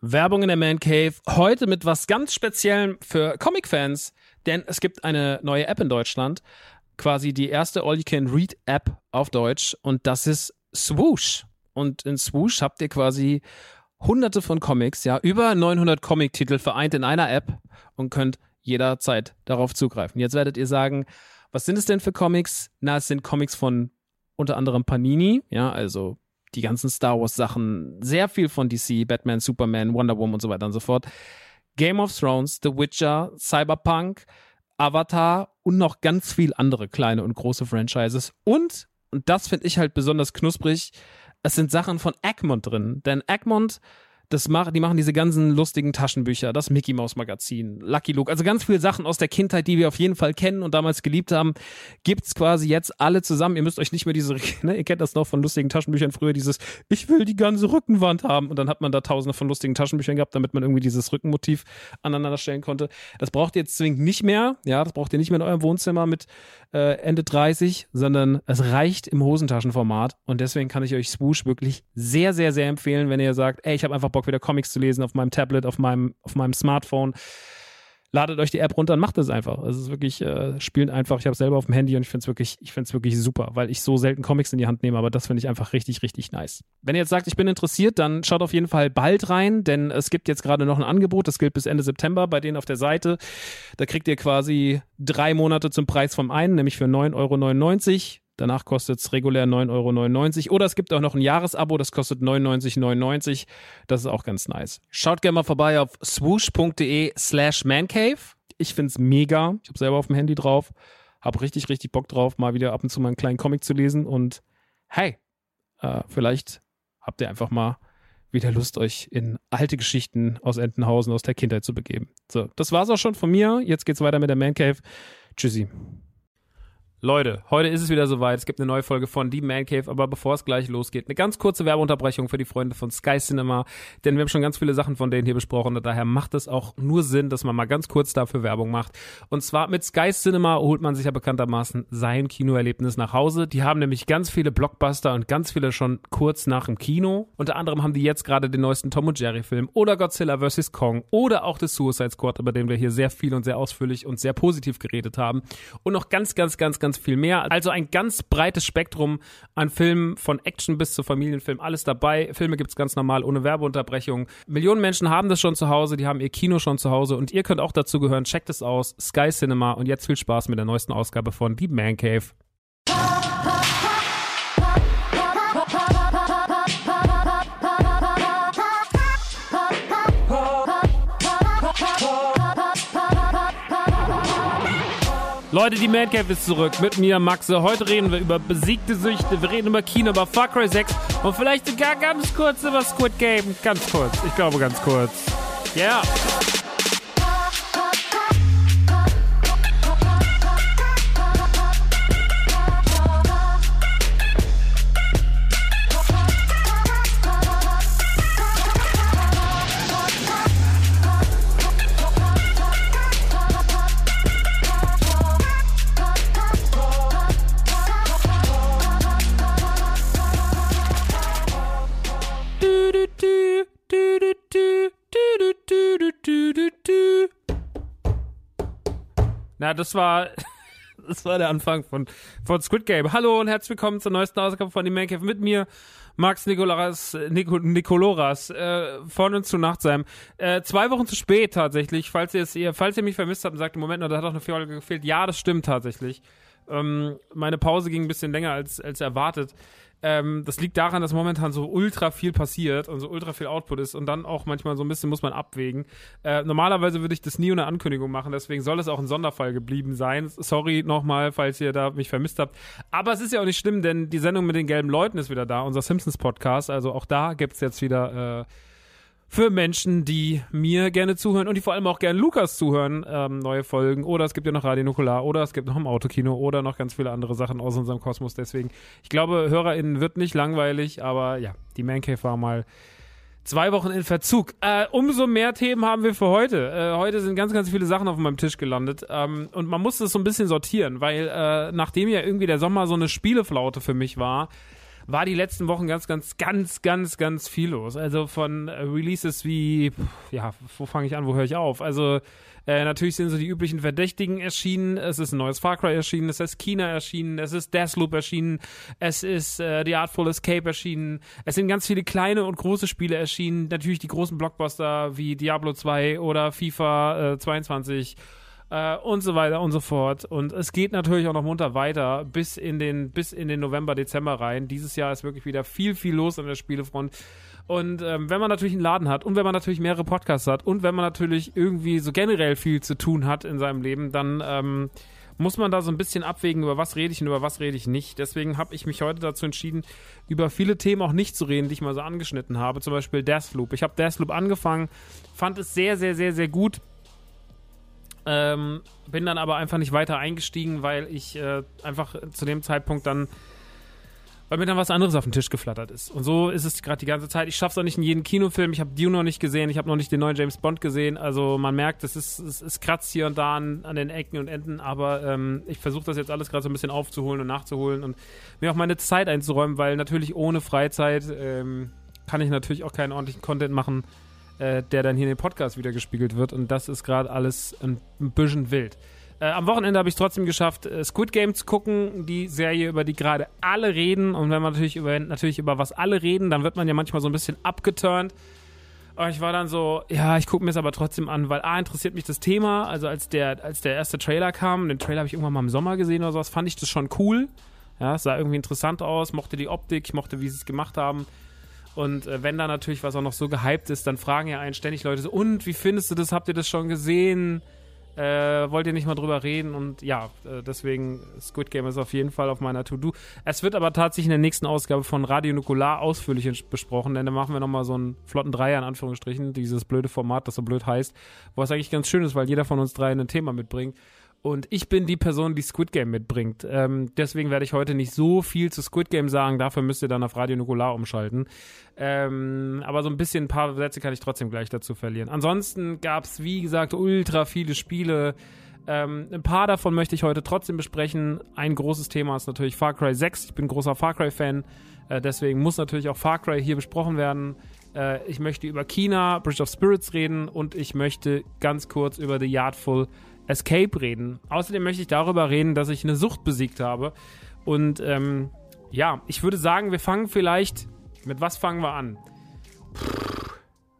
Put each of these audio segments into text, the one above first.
Werbung in der Man Cave. Heute mit was ganz Speziellem für Comic-Fans, denn es gibt eine neue App in Deutschland. Quasi die erste All-You-Can-Read-App auf Deutsch und das ist Swoosh. Und in Swoosh habt ihr quasi hunderte von Comics, ja, über 900 Comic-Titel vereint in einer App und könnt jederzeit darauf zugreifen. Jetzt werdet ihr sagen, was sind es denn für Comics? Na, es sind Comics von unter anderem Panini, ja, also die ganzen Star Wars Sachen, sehr viel von DC, Batman, Superman, Wonder Woman und so weiter und so fort. Game of Thrones, The Witcher, Cyberpunk, Avatar und noch ganz viel andere kleine und große Franchises. Und, und das finde ich halt besonders knusprig, es sind Sachen von Egmont drin. Denn Egmont das mach, die machen diese ganzen lustigen Taschenbücher, das Mickey Mouse Magazin, Lucky Luke, also ganz viele Sachen aus der Kindheit, die wir auf jeden Fall kennen und damals geliebt haben, gibt's quasi jetzt alle zusammen. Ihr müsst euch nicht mehr diese, ne, ihr kennt das noch von lustigen Taschenbüchern früher, dieses, ich will die ganze Rückenwand haben und dann hat man da tausende von lustigen Taschenbüchern gehabt, damit man irgendwie dieses Rückenmotiv aneinander stellen konnte. Das braucht ihr jetzt zwingend nicht mehr, ja, das braucht ihr nicht mehr in eurem Wohnzimmer mit äh, Ende 30, sondern es reicht im Hosentaschenformat und deswegen kann ich euch Swoosh wirklich sehr, sehr, sehr empfehlen, wenn ihr sagt, ey, ich habe einfach Bock wieder Comics zu lesen auf meinem Tablet, auf meinem, auf meinem Smartphone. Ladet euch die App runter und macht es einfach. Es ist wirklich, äh, spielen einfach. Ich habe selber auf dem Handy und ich finde es wirklich, es wirklich super, weil ich so selten Comics in die Hand nehme, aber das finde ich einfach richtig, richtig nice. Wenn ihr jetzt sagt, ich bin interessiert, dann schaut auf jeden Fall bald rein, denn es gibt jetzt gerade noch ein Angebot, das gilt bis Ende September bei denen auf der Seite. Da kriegt ihr quasi drei Monate zum Preis vom einen, nämlich für 9,99 Euro. Danach kostet es regulär 9,99 Euro. Oder es gibt auch noch ein Jahresabo, das kostet 99,99 Euro. Das ist auch ganz nice. Schaut gerne mal vorbei auf swoosh.de slash mancave. Ich finde es mega. Ich habe selber auf dem Handy drauf. Habe richtig, richtig Bock drauf, mal wieder ab und zu mal einen kleinen Comic zu lesen. Und hey, äh, vielleicht habt ihr einfach mal wieder Lust, euch in alte Geschichten aus Entenhausen, aus der Kindheit zu begeben. So, das war's auch schon von mir. Jetzt geht's weiter mit der Man Cave. Tschüssi. Leute, heute ist es wieder soweit. Es gibt eine neue Folge von Die Man Cave, aber bevor es gleich losgeht, eine ganz kurze Werbeunterbrechung für die Freunde von Sky Cinema, denn wir haben schon ganz viele Sachen von denen hier besprochen und daher macht es auch nur Sinn, dass man mal ganz kurz dafür Werbung macht. Und zwar mit Sky Cinema holt man sich ja bekanntermaßen sein Kinoerlebnis nach Hause. Die haben nämlich ganz viele Blockbuster und ganz viele schon kurz nach dem Kino. Unter anderem haben die jetzt gerade den neuesten Tom und Jerry Film oder Godzilla vs. Kong oder auch The Suicide Squad, über den wir hier sehr viel und sehr ausführlich und sehr positiv geredet haben. Und noch ganz, ganz, ganz, ganz ganz viel mehr. Also ein ganz breites Spektrum an Filmen, von Action bis zu Familienfilm, alles dabei. Filme gibt es ganz normal, ohne Werbeunterbrechung. Millionen Menschen haben das schon zu Hause, die haben ihr Kino schon zu Hause und ihr könnt auch dazu gehören. Checkt es aus, Sky Cinema und jetzt viel Spaß mit der neuesten Ausgabe von Die Man Cave. Leute, die Man Cave ist zurück mit mir, Maxe. Heute reden wir über besiegte Süchte, wir reden über Kino, über Far Cry 6 und vielleicht sogar ganz kurz über Squid Game. Ganz kurz, ich glaube ganz kurz. Yeah. Na, das war, das war der Anfang von, von Squid Game. Hallo und herzlich willkommen zur neuesten Ausgabe von The Man Cave mit mir, Max Nikolaras, Nico, Nikoloras, äh, von und zu Nachtsheim. Äh, zwei Wochen zu spät tatsächlich, falls ihr es, ihr, falls ihr mich vermisst habt und sagt, Moment, da hat auch eine Folge gefehlt. Ja, das stimmt tatsächlich. Ähm, meine Pause ging ein bisschen länger als, als erwartet. Ähm, das liegt daran, dass momentan so ultra viel passiert und so ultra viel Output ist und dann auch manchmal so ein bisschen muss man abwägen. Äh, normalerweise würde ich das nie ohne Ankündigung machen, deswegen soll es auch ein Sonderfall geblieben sein. Sorry nochmal, falls ihr da mich vermisst habt. Aber es ist ja auch nicht schlimm, denn die Sendung mit den gelben Leuten ist wieder da, unser Simpsons Podcast. Also auch da gibt's jetzt wieder äh, für Menschen, die mir gerne zuhören und die vor allem auch gerne Lukas zuhören, ähm, neue Folgen. Oder es gibt ja noch Radio Nukular oder es gibt noch im Autokino oder noch ganz viele andere Sachen aus unserem Kosmos. Deswegen, ich glaube, HörerInnen wird nicht langweilig, aber ja, die Mancave war mal zwei Wochen in Verzug. Äh, umso mehr Themen haben wir für heute. Äh, heute sind ganz, ganz viele Sachen auf meinem Tisch gelandet. Ähm, und man muss das so ein bisschen sortieren, weil äh, nachdem ja irgendwie der Sommer so eine Spieleflaute für mich war, war die letzten Wochen ganz, ganz, ganz, ganz, ganz viel los. Also von äh, Releases wie, ja, wo fange ich an, wo höre ich auf? Also äh, natürlich sind so die üblichen Verdächtigen erschienen. Es ist ein neues Far Cry erschienen, es ist China erschienen, es ist Deathloop erschienen, es ist äh, The Artful Escape erschienen. Es sind ganz viele kleine und große Spiele erschienen. Natürlich die großen Blockbuster wie Diablo 2 oder FIFA äh, 22 äh, und so weiter und so fort. Und es geht natürlich auch noch munter weiter bis in den, bis in den November, Dezember rein. Dieses Jahr ist wirklich wieder viel, viel los an der Spielefront. Und ähm, wenn man natürlich einen Laden hat und wenn man natürlich mehrere Podcasts hat und wenn man natürlich irgendwie so generell viel zu tun hat in seinem Leben, dann ähm, muss man da so ein bisschen abwägen, über was rede ich und über was rede ich nicht. Deswegen habe ich mich heute dazu entschieden, über viele Themen auch nicht zu reden, die ich mal so angeschnitten habe. Zum Beispiel Deathloop. Ich habe Deathloop angefangen, fand es sehr, sehr, sehr, sehr gut ähm, bin dann aber einfach nicht weiter eingestiegen, weil ich äh, einfach zu dem Zeitpunkt dann, weil mir dann was anderes auf den Tisch geflattert ist. Und so ist es gerade die ganze Zeit. Ich schaffe es auch nicht in jeden Kinofilm. Ich habe Dune noch nicht gesehen. Ich habe noch nicht den neuen James Bond gesehen. Also man merkt, es ist, es, es kratzt hier und da an, an den Ecken und Enden. Aber ähm, ich versuche das jetzt alles gerade so ein bisschen aufzuholen und nachzuholen und mir auch meine Zeit einzuräumen, weil natürlich ohne Freizeit ähm, kann ich natürlich auch keinen ordentlichen Content machen äh, der dann hier in den Podcast wieder gespiegelt wird. Und das ist gerade alles ein, ein, bisschen wild. Äh, am Wochenende habe ich es trotzdem geschafft, äh, Squid Game zu gucken, die Serie, über die gerade alle reden. Und wenn man natürlich über, natürlich über was alle reden, dann wird man ja manchmal so ein bisschen abgeturnt. Und ich war dann so, ja, ich gucke mir es aber trotzdem an, weil A, interessiert mich das Thema. Also als der, als der erste Trailer kam, den Trailer habe ich irgendwann mal im Sommer gesehen oder sowas, fand ich das schon cool. Ja, es sah irgendwie interessant aus, mochte die Optik, ich mochte, wie sie es gemacht haben. Und äh, wenn da natürlich was auch noch so gehypt ist, dann fragen ja einen ständig Leute so, und wie findest du das? Habt ihr das schon gesehen? Äh, wollt ihr nicht mal drüber reden? Und ja, äh, deswegen Squid Game ist auf jeden Fall auf meiner To-Do. Es wird aber tatsächlich in der nächsten Ausgabe von Radio Nukular ausführlich besprochen, denn da machen wir nochmal so einen flotten Dreier in Anführungsstrichen, dieses blöde Format, das so blöd heißt, wo es eigentlich ganz schön ist, weil jeder von uns drei ein Thema mitbringt. Und ich bin die Person, die Squid Game mitbringt. Ähm, deswegen werde ich heute nicht so viel zu Squid Game sagen. Dafür müsst ihr dann auf Radio Nukular umschalten. Ähm, aber so ein bisschen ein paar Sätze kann ich trotzdem gleich dazu verlieren. Ansonsten gab es, wie gesagt, ultra viele Spiele. Ähm, ein paar davon möchte ich heute trotzdem besprechen. Ein großes Thema ist natürlich Far Cry 6. Ich bin großer Far Cry-Fan. Äh, deswegen muss natürlich auch Far Cry hier besprochen werden. Äh, ich möchte über China, Bridge of Spirits reden und ich möchte ganz kurz über The Yardful Escape reden. Außerdem möchte ich darüber reden, dass ich eine Sucht besiegt habe. Und ähm, ja, ich würde sagen, wir fangen vielleicht. Mit was fangen wir an? Puh,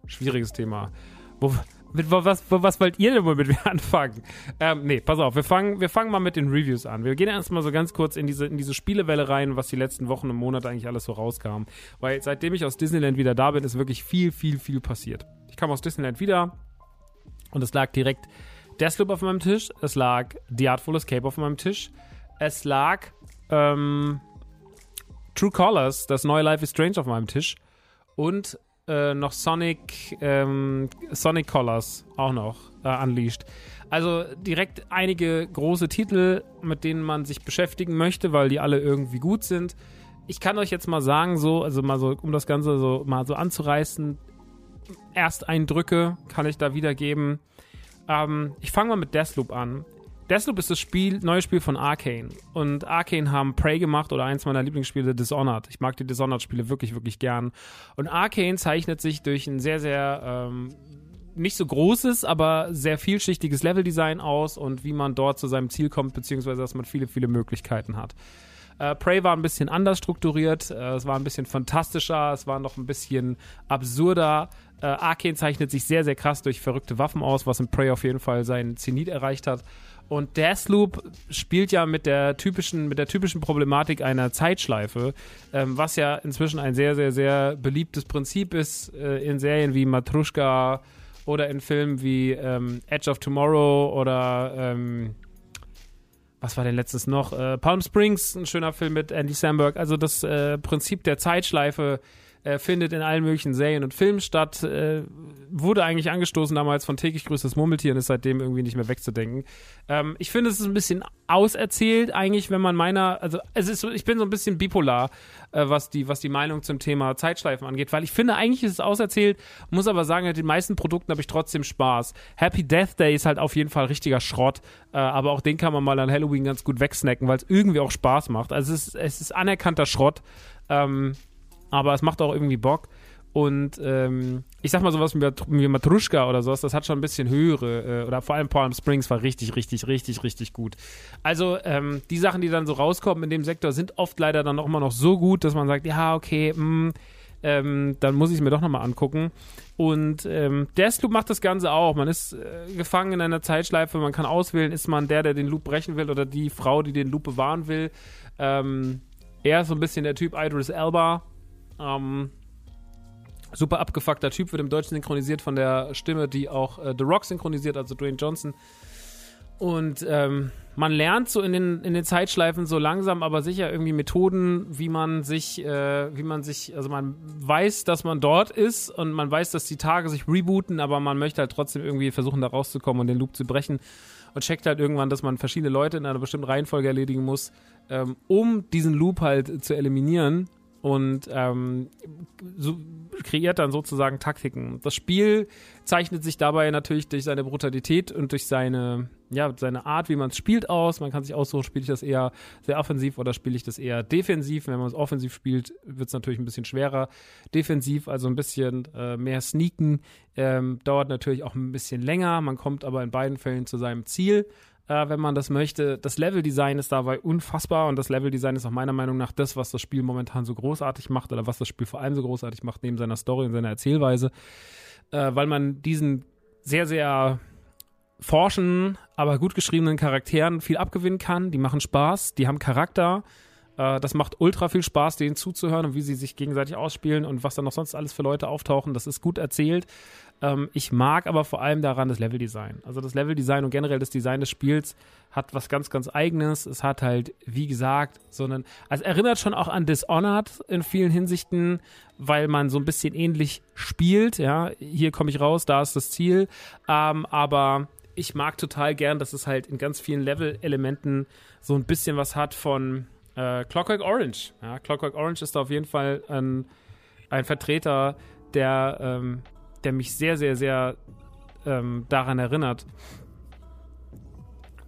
schwieriges Thema. Wo, mit was, was wollt ihr denn wohl mit mir anfangen? Ähm, nee, pass auf, wir fangen, wir fangen mal mit den Reviews an. Wir gehen erstmal so ganz kurz in diese, in diese Spielewelle rein, was die letzten Wochen und Monate eigentlich alles so rauskam. Weil seitdem ich aus Disneyland wieder da bin, ist wirklich viel, viel, viel passiert. Ich kam aus Disneyland wieder und es lag direkt Deathloop auf meinem Tisch, es lag The Artful Escape auf meinem Tisch, es lag ähm, True Colors, das neue Life is Strange auf meinem Tisch und äh, noch Sonic, ähm, Sonic Colors auch noch äh, unleashed. Also direkt einige große Titel, mit denen man sich beschäftigen möchte, weil die alle irgendwie gut sind. Ich kann euch jetzt mal sagen, so, also mal so, um das Ganze so mal so anzureißen, Ersteindrücke kann ich da wiedergeben. Ähm, ich fange mal mit Deathloop an. Deathloop ist das Spiel, neue Spiel von Arkane. Und Arkane haben Prey gemacht oder eins meiner Lieblingsspiele, Dishonored. Ich mag die Dishonored-Spiele wirklich, wirklich gern. Und Arkane zeichnet sich durch ein sehr, sehr ähm, nicht so großes, aber sehr vielschichtiges Leveldesign aus und wie man dort zu seinem Ziel kommt, beziehungsweise dass man viele, viele Möglichkeiten hat. Äh, Prey war ein bisschen anders strukturiert, äh, es war ein bisschen fantastischer, es war noch ein bisschen absurder. Äh, Arkane zeichnet sich sehr, sehr krass durch verrückte Waffen aus, was in Prey auf jeden Fall seinen Zenit erreicht hat. Und Deathloop spielt ja mit der typischen, mit der typischen Problematik einer Zeitschleife, ähm, was ja inzwischen ein sehr, sehr, sehr beliebtes Prinzip ist äh, in Serien wie Matrushka oder in Filmen wie ähm, Edge of Tomorrow oder ähm, was war denn letztes noch? Äh, Palm Springs, ein schöner Film mit Andy Samberg. Also das äh, Prinzip der Zeitschleife äh, findet in allen möglichen Serien und Filmen statt, äh, wurde eigentlich angestoßen damals von täglich größtes Murmeltier und ist seitdem irgendwie nicht mehr wegzudenken. Ähm, ich finde, es ist ein bisschen auserzählt eigentlich, wenn man meiner, also es ist ich bin so ein bisschen bipolar, äh, was die, was die Meinung zum Thema Zeitschleifen angeht, weil ich finde, eigentlich ist es auserzählt, muss aber sagen, mit den meisten Produkten habe ich trotzdem Spaß. Happy Death Day ist halt auf jeden Fall richtiger Schrott, äh, aber auch den kann man mal an Halloween ganz gut wegsnacken, weil es irgendwie auch Spaß macht. Also es ist, es ist anerkannter Schrott. Ähm, aber es macht auch irgendwie Bock. Und ähm, ich sag mal sowas wie, Matruschka oder sowas, das hat schon ein bisschen höhere, äh, oder vor allem Palm Springs war richtig, richtig, richtig, richtig gut. Also ähm, die Sachen, die dann so rauskommen in dem Sektor, sind oft leider dann auch immer noch so gut, dass man sagt, ja, okay, mh, mm, ähm, dann muss ich es mir doch nochmal angucken. Und ähm, Deathloop macht das Ganze auch. Man ist äh, gefangen in einer Zeitschleife, man kann auswählen, ist man der, der den Loop brechen will oder die Frau, die den Loop bewahren will. Ähm, er ist so ein bisschen der Typ Idris Elba, ähm, super abgefuckter Typ, wird im Deutschen synchronisiert von der Stimme, die auch äh, The Rock synchronisiert, also Dwayne Johnson. Und ähm, man lernt so in den, in den Zeitschleifen so langsam, aber sicher irgendwie Methoden, wie man sich, äh, wie man sich, also man weiß, dass man dort ist und man weiß, dass die Tage sich rebooten, aber man möchte halt trotzdem irgendwie versuchen, da rauszukommen und den Loop zu brechen und checkt halt irgendwann, dass man verschiedene Leute in einer bestimmten Reihenfolge erledigen muss, ähm, um diesen Loop halt zu eliminieren und ähm, so kreiert dann sozusagen Taktiken. Das Spiel zeichnet sich dabei natürlich durch seine Brutalität und durch seine, ja, seine Art, wie man es spielt, aus. Man kann sich aussuchen, spiele ich das eher sehr offensiv oder spiele ich das eher defensiv. Wenn man es offensiv spielt, wird es natürlich ein bisschen schwerer. Defensiv, also ein bisschen äh, mehr sneaken, ähm, dauert natürlich auch ein bisschen länger. Man kommt aber in beiden Fällen zu seinem Ziel äh, wenn man das möchte. Das Leveldesign ist dabei unfassbar und das Leveldesign ist auch meiner Meinung nach das, was das Spiel momentan so großartig macht oder was das Spiel vor allem so großartig macht, neben seiner Story und seiner Erzählweise, äh, weil man diesen sehr, sehr forschen, aber gut geschriebenen Charakteren viel abgewinnen kann. Die machen Spaß, die haben Charakter. Äh, das macht ultra viel Spaß, denen zuzuhören und wie sie sich gegenseitig ausspielen und was da noch sonst alles für Leute auftauchen. Das ist gut erzählt. Ähm, ich mag aber vor allem daran das Leveldesign. Also das Leveldesign und generell das Design des Spiels hat was ganz, ganz Eigenes. Es hat halt, wie gesagt, so einen, also erinnert schon auch an Dishonored in vielen Hinsichten, weil man so ein bisschen ähnlich spielt. Ja, hier komme ich raus, da ist das Ziel. Ähm, aber ich mag total gern, dass es halt in ganz vielen Level-Elementen so ein bisschen was hat von äh, Clockwork Orange. Ja, Clockwork Orange ist auf jeden Fall ein, ein Vertreter der, ähm, der mich sehr, sehr, sehr ähm, daran erinnert,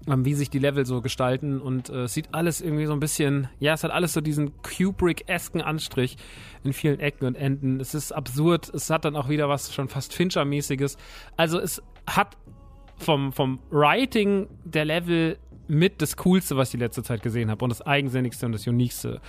ähm, wie sich die Level so gestalten und äh, sieht alles irgendwie so ein bisschen, ja, es hat alles so diesen Kubrick-esken Anstrich in vielen Ecken und Enden. Es ist absurd, es hat dann auch wieder was schon fast Fincher-mäßiges. Also es hat vom, vom Writing der Level mit das Coolste, was ich die letzte Zeit gesehen habe und das Eigensinnigste und das Uniqueste.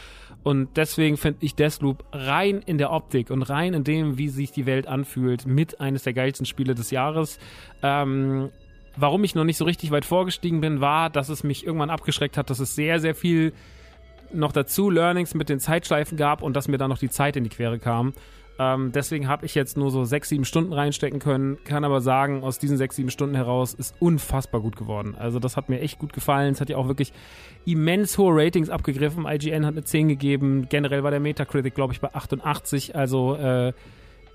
Und deswegen finde ich Deathloop rein in der Optik und rein in dem, wie sich die Welt anfühlt, mit eines der geilsten Spiele des Jahres. Ähm, warum ich noch nicht so richtig weit vorgestiegen bin, war, dass es mich irgendwann abgeschreckt hat, dass es sehr, sehr viel noch dazu Learnings mit den Zeitschleifen gab und dass mir da noch die Zeit in die Quere kam. Ähm, deswegen habe ich jetzt nur so sechs, sieben Stunden reinstecken können, kann aber sagen, aus diesen sechs, sieben Stunden heraus ist unfassbar gut geworden. Also das hat mir echt gut gefallen. Es hat ja auch wirklich immens hohe Ratings abgegriffen. IGN hat eine 10 gegeben. Generell war der Metacritic, glaube ich, bei 88. Also äh,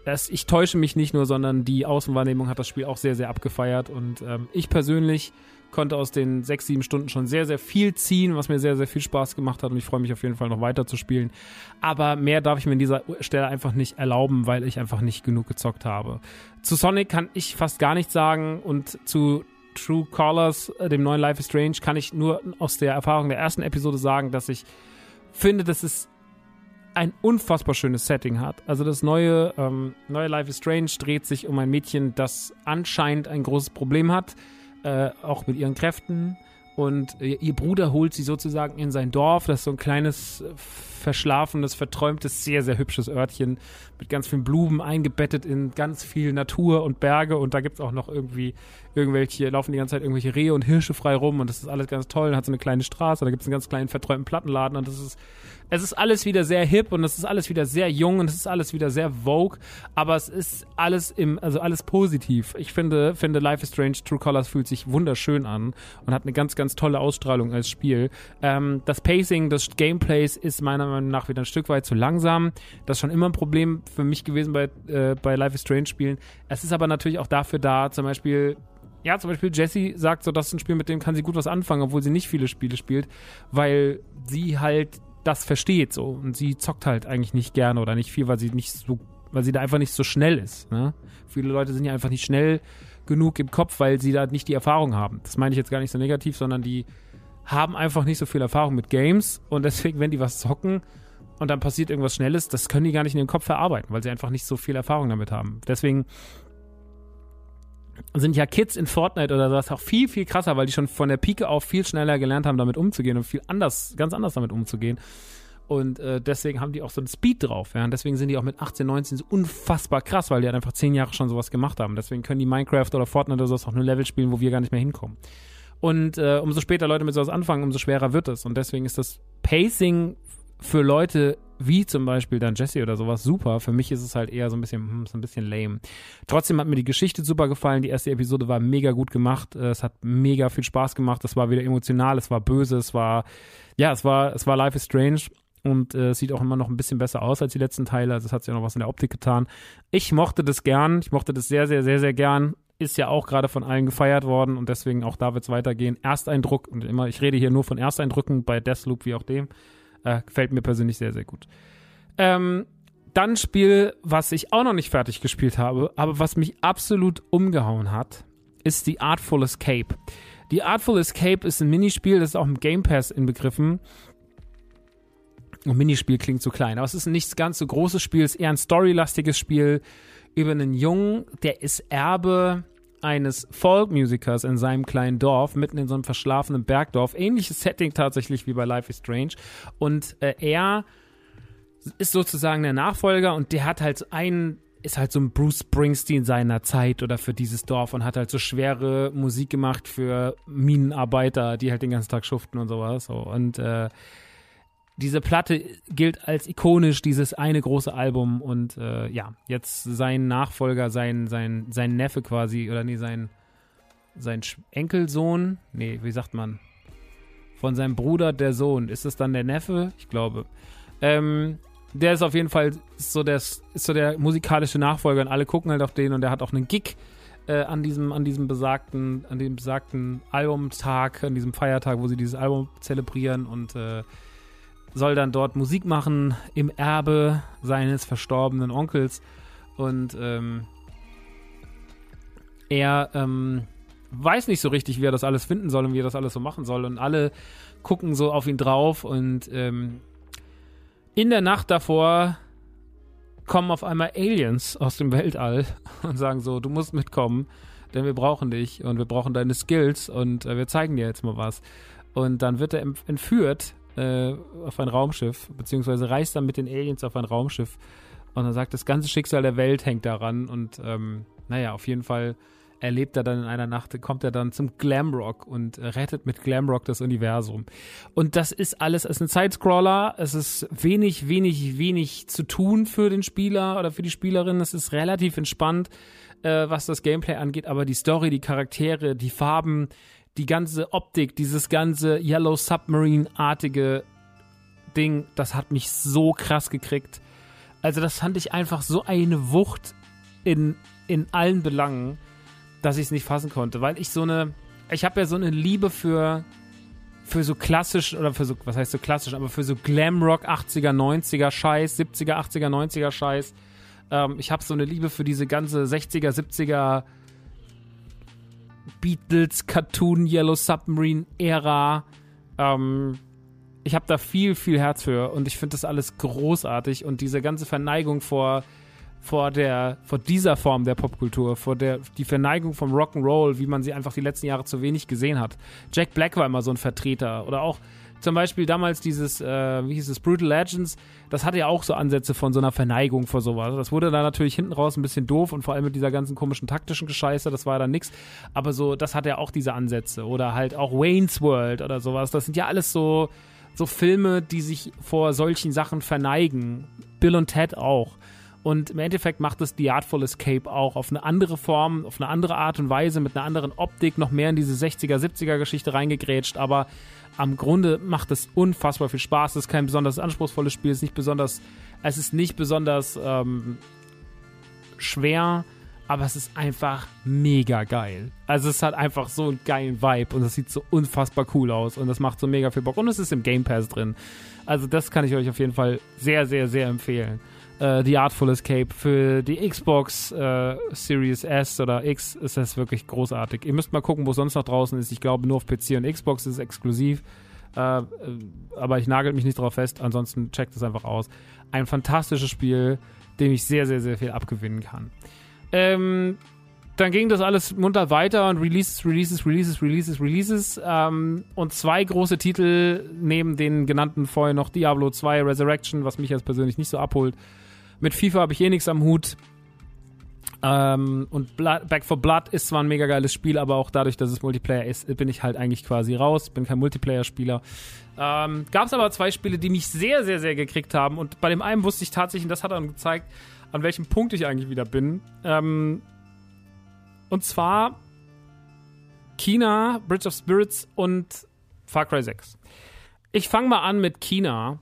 das, ich täusche mich nicht nur, sondern die Außenwahrnehmung hat das Spiel auch sehr, sehr abgefeiert. Und ähm, ich persönlich konnte aus den sechs, sieben Stunden schon sehr, sehr viel ziehen, was mir sehr, sehr viel Spaß gemacht hat und ich freue mich auf jeden Fall noch weiter zu spielen. Aber mehr darf ich mir an dieser Stelle einfach nicht erlauben, weil ich einfach nicht genug gezockt habe. Zu Sonic kann ich fast gar nichts sagen und zu True Colors, äh, dem neuen Life is Strange, kann ich nur aus der Erfahrung der ersten Episode sagen, dass ich finde, dass es ein unfassbar schönes Setting hat. Also das neue, ähm, neue Life is Strange dreht sich um ein Mädchen, das anscheinend ein großes Problem hat äh, auch mit ihren Kräften. Und äh, ihr Bruder holt sie sozusagen in sein Dorf. Das ist so ein kleines, verschlafenes, verträumtes, sehr, sehr hübsches Örtchen mit ganz vielen Blumen eingebettet in ganz viel Natur und Berge. Und da gibt es auch noch irgendwie irgendwelche, laufen die ganze Zeit irgendwelche Rehe und Hirsche frei rum. Und das ist alles ganz toll. Und hat so eine kleine Straße. Da gibt es einen ganz kleinen verträumten Plattenladen. Und das ist es ist alles wieder sehr hip und es ist alles wieder sehr jung und es ist alles wieder sehr vogue, aber es ist alles im, also alles positiv. Ich finde, finde Life is Strange True Colors fühlt sich wunderschön an und hat eine ganz, ganz ganz tolle Ausstrahlung als Spiel. Ähm, das Pacing des Gameplays ist meiner Meinung nach wieder ein Stück weit zu langsam. Das ist schon immer ein Problem für mich gewesen bei, äh, bei Life is Strange Spielen. Es ist aber natürlich auch dafür da, zum Beispiel ja, zum Beispiel Jessie sagt so, das ist ein Spiel, mit dem kann sie gut was anfangen, obwohl sie nicht viele Spiele spielt, weil sie halt das versteht so und sie zockt halt eigentlich nicht gerne oder nicht viel, weil sie nicht so, weil sie da einfach nicht so schnell ist. Ne? Viele Leute sind ja einfach nicht schnell genug im Kopf, weil sie da nicht die Erfahrung haben. Das meine ich jetzt gar nicht so negativ, sondern die haben einfach nicht so viel Erfahrung mit Games und deswegen, wenn die was zocken und dann passiert irgendwas Schnelles, das können die gar nicht in den Kopf verarbeiten, weil sie einfach nicht so viel Erfahrung damit haben. Deswegen sind ja Kids in Fortnite oder sowas auch viel, viel krasser, weil die schon von der Pike auf viel schneller gelernt haben, damit umzugehen und viel anders, ganz anders damit umzugehen. Und äh, deswegen haben die auch so einen Speed drauf. Ja? Und deswegen sind die auch mit 18, 19 so unfassbar krass, weil die halt einfach zehn Jahre schon sowas gemacht haben. Deswegen können die Minecraft oder Fortnite oder sowas auch nur Level spielen, wo wir gar nicht mehr hinkommen. Und äh, umso später Leute mit sowas anfangen, umso schwerer wird es. Und deswegen ist das Pacing für Leute wie zum Beispiel dann Jesse oder sowas super. Für mich ist es halt eher so ein bisschen, hm, so ein bisschen lame. Trotzdem hat mir die Geschichte super gefallen. Die erste Episode war mega gut gemacht. Äh, es hat mega viel Spaß gemacht. Es war wieder emotional, es war böse, es war, ja, es war, es war Life is Strange und äh, sieht auch immer noch ein bisschen besser aus als die letzten Teile. Also es hat sich auch noch was in der Optik getan. Ich mochte das gern. Ich mochte das sehr, sehr, sehr, sehr gern. Ist ja auch gerade von allen gefeiert worden und deswegen auch da wird es weitergehen. Ersteindruck und immer, ich rede hier nur von Ersteindrücken bei Deathloop wie auch dem. Äh, gefällt mir persönlich sehr, sehr gut. Ähm, dann Spiel, was ich auch noch nicht fertig gespielt habe, aber was mich absolut umgehauen hat, ist die Artful Escape. Die Artful Escape ist ein Minispiel, das ist auch im Game Pass inbegriffen. Und Minispiel klingt zu klein, aber es ist ein nicht ganz so großes Spiel, es ist eher ein storylastiges Spiel über einen Jungen, der ist Erbe eines Folkmusikers in seinem kleinen Dorf, mitten in so einem verschlafenen Bergdorf. Ähnliches Setting tatsächlich wie bei Life is Strange. Und äh, er ist sozusagen der Nachfolger und der hat halt einen ist halt so ein Bruce Springsteen seiner Zeit oder für dieses Dorf und hat halt so schwere Musik gemacht für Minenarbeiter, die halt den ganzen Tag schuften und sowas. So. Und äh, diese Platte gilt als ikonisch, dieses eine große Album und äh, ja, jetzt sein Nachfolger, sein, sein, sein Neffe quasi, oder nee, sein, sein Enkelsohn, nee, wie sagt man? Von seinem Bruder der Sohn. Ist es dann der Neffe? Ich glaube. Ähm, der ist auf jeden Fall so der, ist so der musikalische Nachfolger und alle gucken halt auf den und der hat auch einen Gig äh, an diesem, an diesem besagten, an dem besagten Albumtag, an diesem Feiertag, wo sie dieses Album zelebrieren und äh, soll dann dort Musik machen im Erbe seines verstorbenen Onkels. Und ähm, er ähm, weiß nicht so richtig, wie er das alles finden soll und wie er das alles so machen soll. Und alle gucken so auf ihn drauf. Und ähm, in der Nacht davor kommen auf einmal Aliens aus dem Weltall und sagen so, du musst mitkommen, denn wir brauchen dich und wir brauchen deine Skills und äh, wir zeigen dir jetzt mal was. Und dann wird er entführt äh, auf ein Raumschiff, beziehungsweise reist dann mit den Aliens auf ein Raumschiff und dann sagt, das ganze Schicksal der Welt hängt daran und ähm, naja, auf jeden Fall erlebt er dann in einer Nacht, kommt er dann zum Glamrock und rettet mit Glamrock das Universum. Und das ist alles, es ist ein Sidescroller, es ist wenig, wenig, wenig zu tun für den Spieler oder für die Spielerin, es ist relativ entspannt, äh, was das Gameplay angeht, aber die Story, die Charaktere, die Farben, die ganze Optik, dieses ganze Yellow Submarine-artige Ding, das hat mich so krass gekriegt. Also das fand ich einfach so eine Wucht in, in allen Belangen, dass ich es nicht fassen konnte, weil ich so eine, ich habe ja so eine Liebe für für so klassisch oder für so, was heißt so klassisch, aber für so Glamrock 80er, 90er Scheiß, 70er, 80er, 90er Scheiß. Ähm, ich habe so eine Liebe für diese ganze 60er, 70er Beatles, Cartoon, Yellow Submarine Ära. Ähm, ich habe da viel, viel Herz für und ich finde das alles großartig und diese ganze Verneigung vor vor der vor dieser Form der Popkultur, vor der die Verneigung vom Rock'n'Roll, wie man sie einfach die letzten Jahre zu wenig gesehen hat. Jack Black war immer so ein Vertreter oder auch zum Beispiel damals dieses, äh, wie hieß es, Brutal Legends, das hatte ja auch so Ansätze von so einer Verneigung vor sowas. Das wurde dann natürlich hinten raus ein bisschen doof und vor allem mit dieser ganzen komischen taktischen Gescheiße, das war dann nix. Aber so, das hat ja auch diese Ansätze. Oder halt auch Wayne's World oder sowas. Das sind ja alles so, so Filme, die sich vor solchen Sachen verneigen. Bill und Ted auch. Und im Endeffekt macht es The Artful Escape auch auf eine andere Form, auf eine andere Art und Weise, mit einer anderen Optik, noch mehr in diese 60er, 70er Geschichte reingegrätscht. Aber am Grunde macht es unfassbar viel Spaß. Es ist kein besonders anspruchsvolles Spiel, es ist nicht besonders, es ist nicht besonders ähm, schwer, aber es ist einfach mega geil. Also es hat einfach so einen geilen Vibe und es sieht so unfassbar cool aus und das macht so mega viel Bock und es ist im Game Pass drin. Also das kann ich euch auf jeden Fall sehr, sehr, sehr empfehlen. Uh, The Artful Escape für die Xbox uh, Series S oder X ist das wirklich großartig. Ihr müsst mal gucken, wo es sonst noch draußen ist. Ich glaube, nur auf PC und Xbox ist es exklusiv. Uh, aber ich nagel mich nicht drauf fest. Ansonsten checkt es einfach aus. Ein fantastisches Spiel, dem ich sehr, sehr, sehr viel abgewinnen kann. Ähm, dann ging das alles munter weiter und Releases, Releases, Releases, Releases, Releases. Ähm, und zwei große Titel neben den genannten vorher noch Diablo 2 Resurrection, was mich jetzt persönlich nicht so abholt. Mit FIFA habe ich eh nichts am Hut. Ähm, und Blood, Back for Blood ist zwar ein mega geiles Spiel, aber auch dadurch, dass es Multiplayer ist, bin ich halt eigentlich quasi raus. Bin kein Multiplayer-Spieler. Ähm, Gab es aber zwei Spiele, die mich sehr, sehr, sehr gekriegt haben. Und bei dem einen wusste ich tatsächlich, und das hat dann gezeigt, an welchem Punkt ich eigentlich wieder bin. Ähm, und zwar China, Bridge of Spirits und Far Cry 6. Ich fange mal an mit China.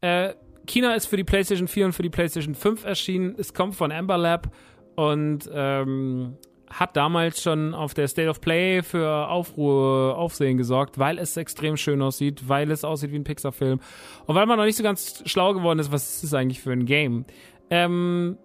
Äh, China ist für die PlayStation 4 und für die PlayStation 5 erschienen. Es kommt von Amber Lab und ähm, hat damals schon auf der State of Play für Aufruhr, Aufsehen gesorgt, weil es extrem schön aussieht, weil es aussieht wie ein Pixar-Film und weil man noch nicht so ganz schlau geworden ist, was ist das eigentlich für ein Game. Ähm,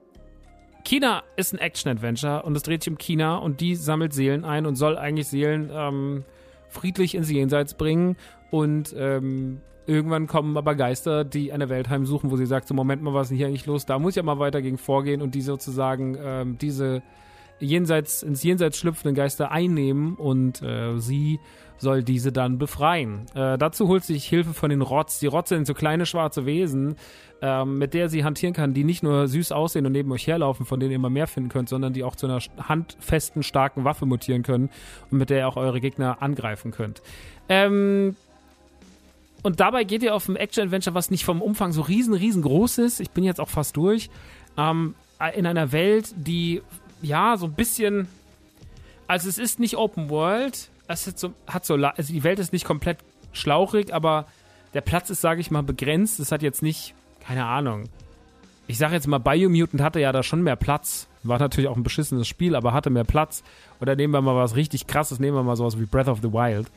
China ist ein Action-Adventure und es dreht sich um China und die sammelt Seelen ein und soll eigentlich Seelen ähm, friedlich ins Jenseits bringen und ähm, irgendwann kommen aber Geister, die eine Welt heimsuchen, wo sie sagt, so Moment mal, was ist denn hier eigentlich los? Da muss ich ja mal weiter gegen vorgehen und die sozusagen ähm, diese jenseits, ins Jenseits schlüpfenden Geister einnehmen und äh, sie soll diese dann befreien. Äh, dazu holt sich Hilfe von den Rotz. Die Rotz sind so kleine schwarze Wesen, ähm, mit der sie hantieren kann, die nicht nur süß aussehen und neben euch herlaufen, von denen ihr immer mehr finden könnt, sondern die auch zu einer handfesten, starken Waffe mutieren können und mit der ihr auch eure Gegner angreifen könnt. Ähm, und dabei geht ihr auf ein Action-Adventure, was nicht vom Umfang so riesen, riesengroß ist. Ich bin jetzt auch fast durch. Ähm, in einer Welt, die ja so ein bisschen. Also es ist nicht Open World. Es hat so, hat so also die Welt ist nicht komplett schlauchig, aber der Platz ist, sage ich mal, begrenzt. Es hat jetzt nicht keine Ahnung. Ich sage jetzt mal, Biomutant hatte ja da schon mehr Platz. War natürlich auch ein beschissenes Spiel, aber hatte mehr Platz. Oder nehmen wir mal was richtig krasses, nehmen wir mal sowas wie Breath of the Wild.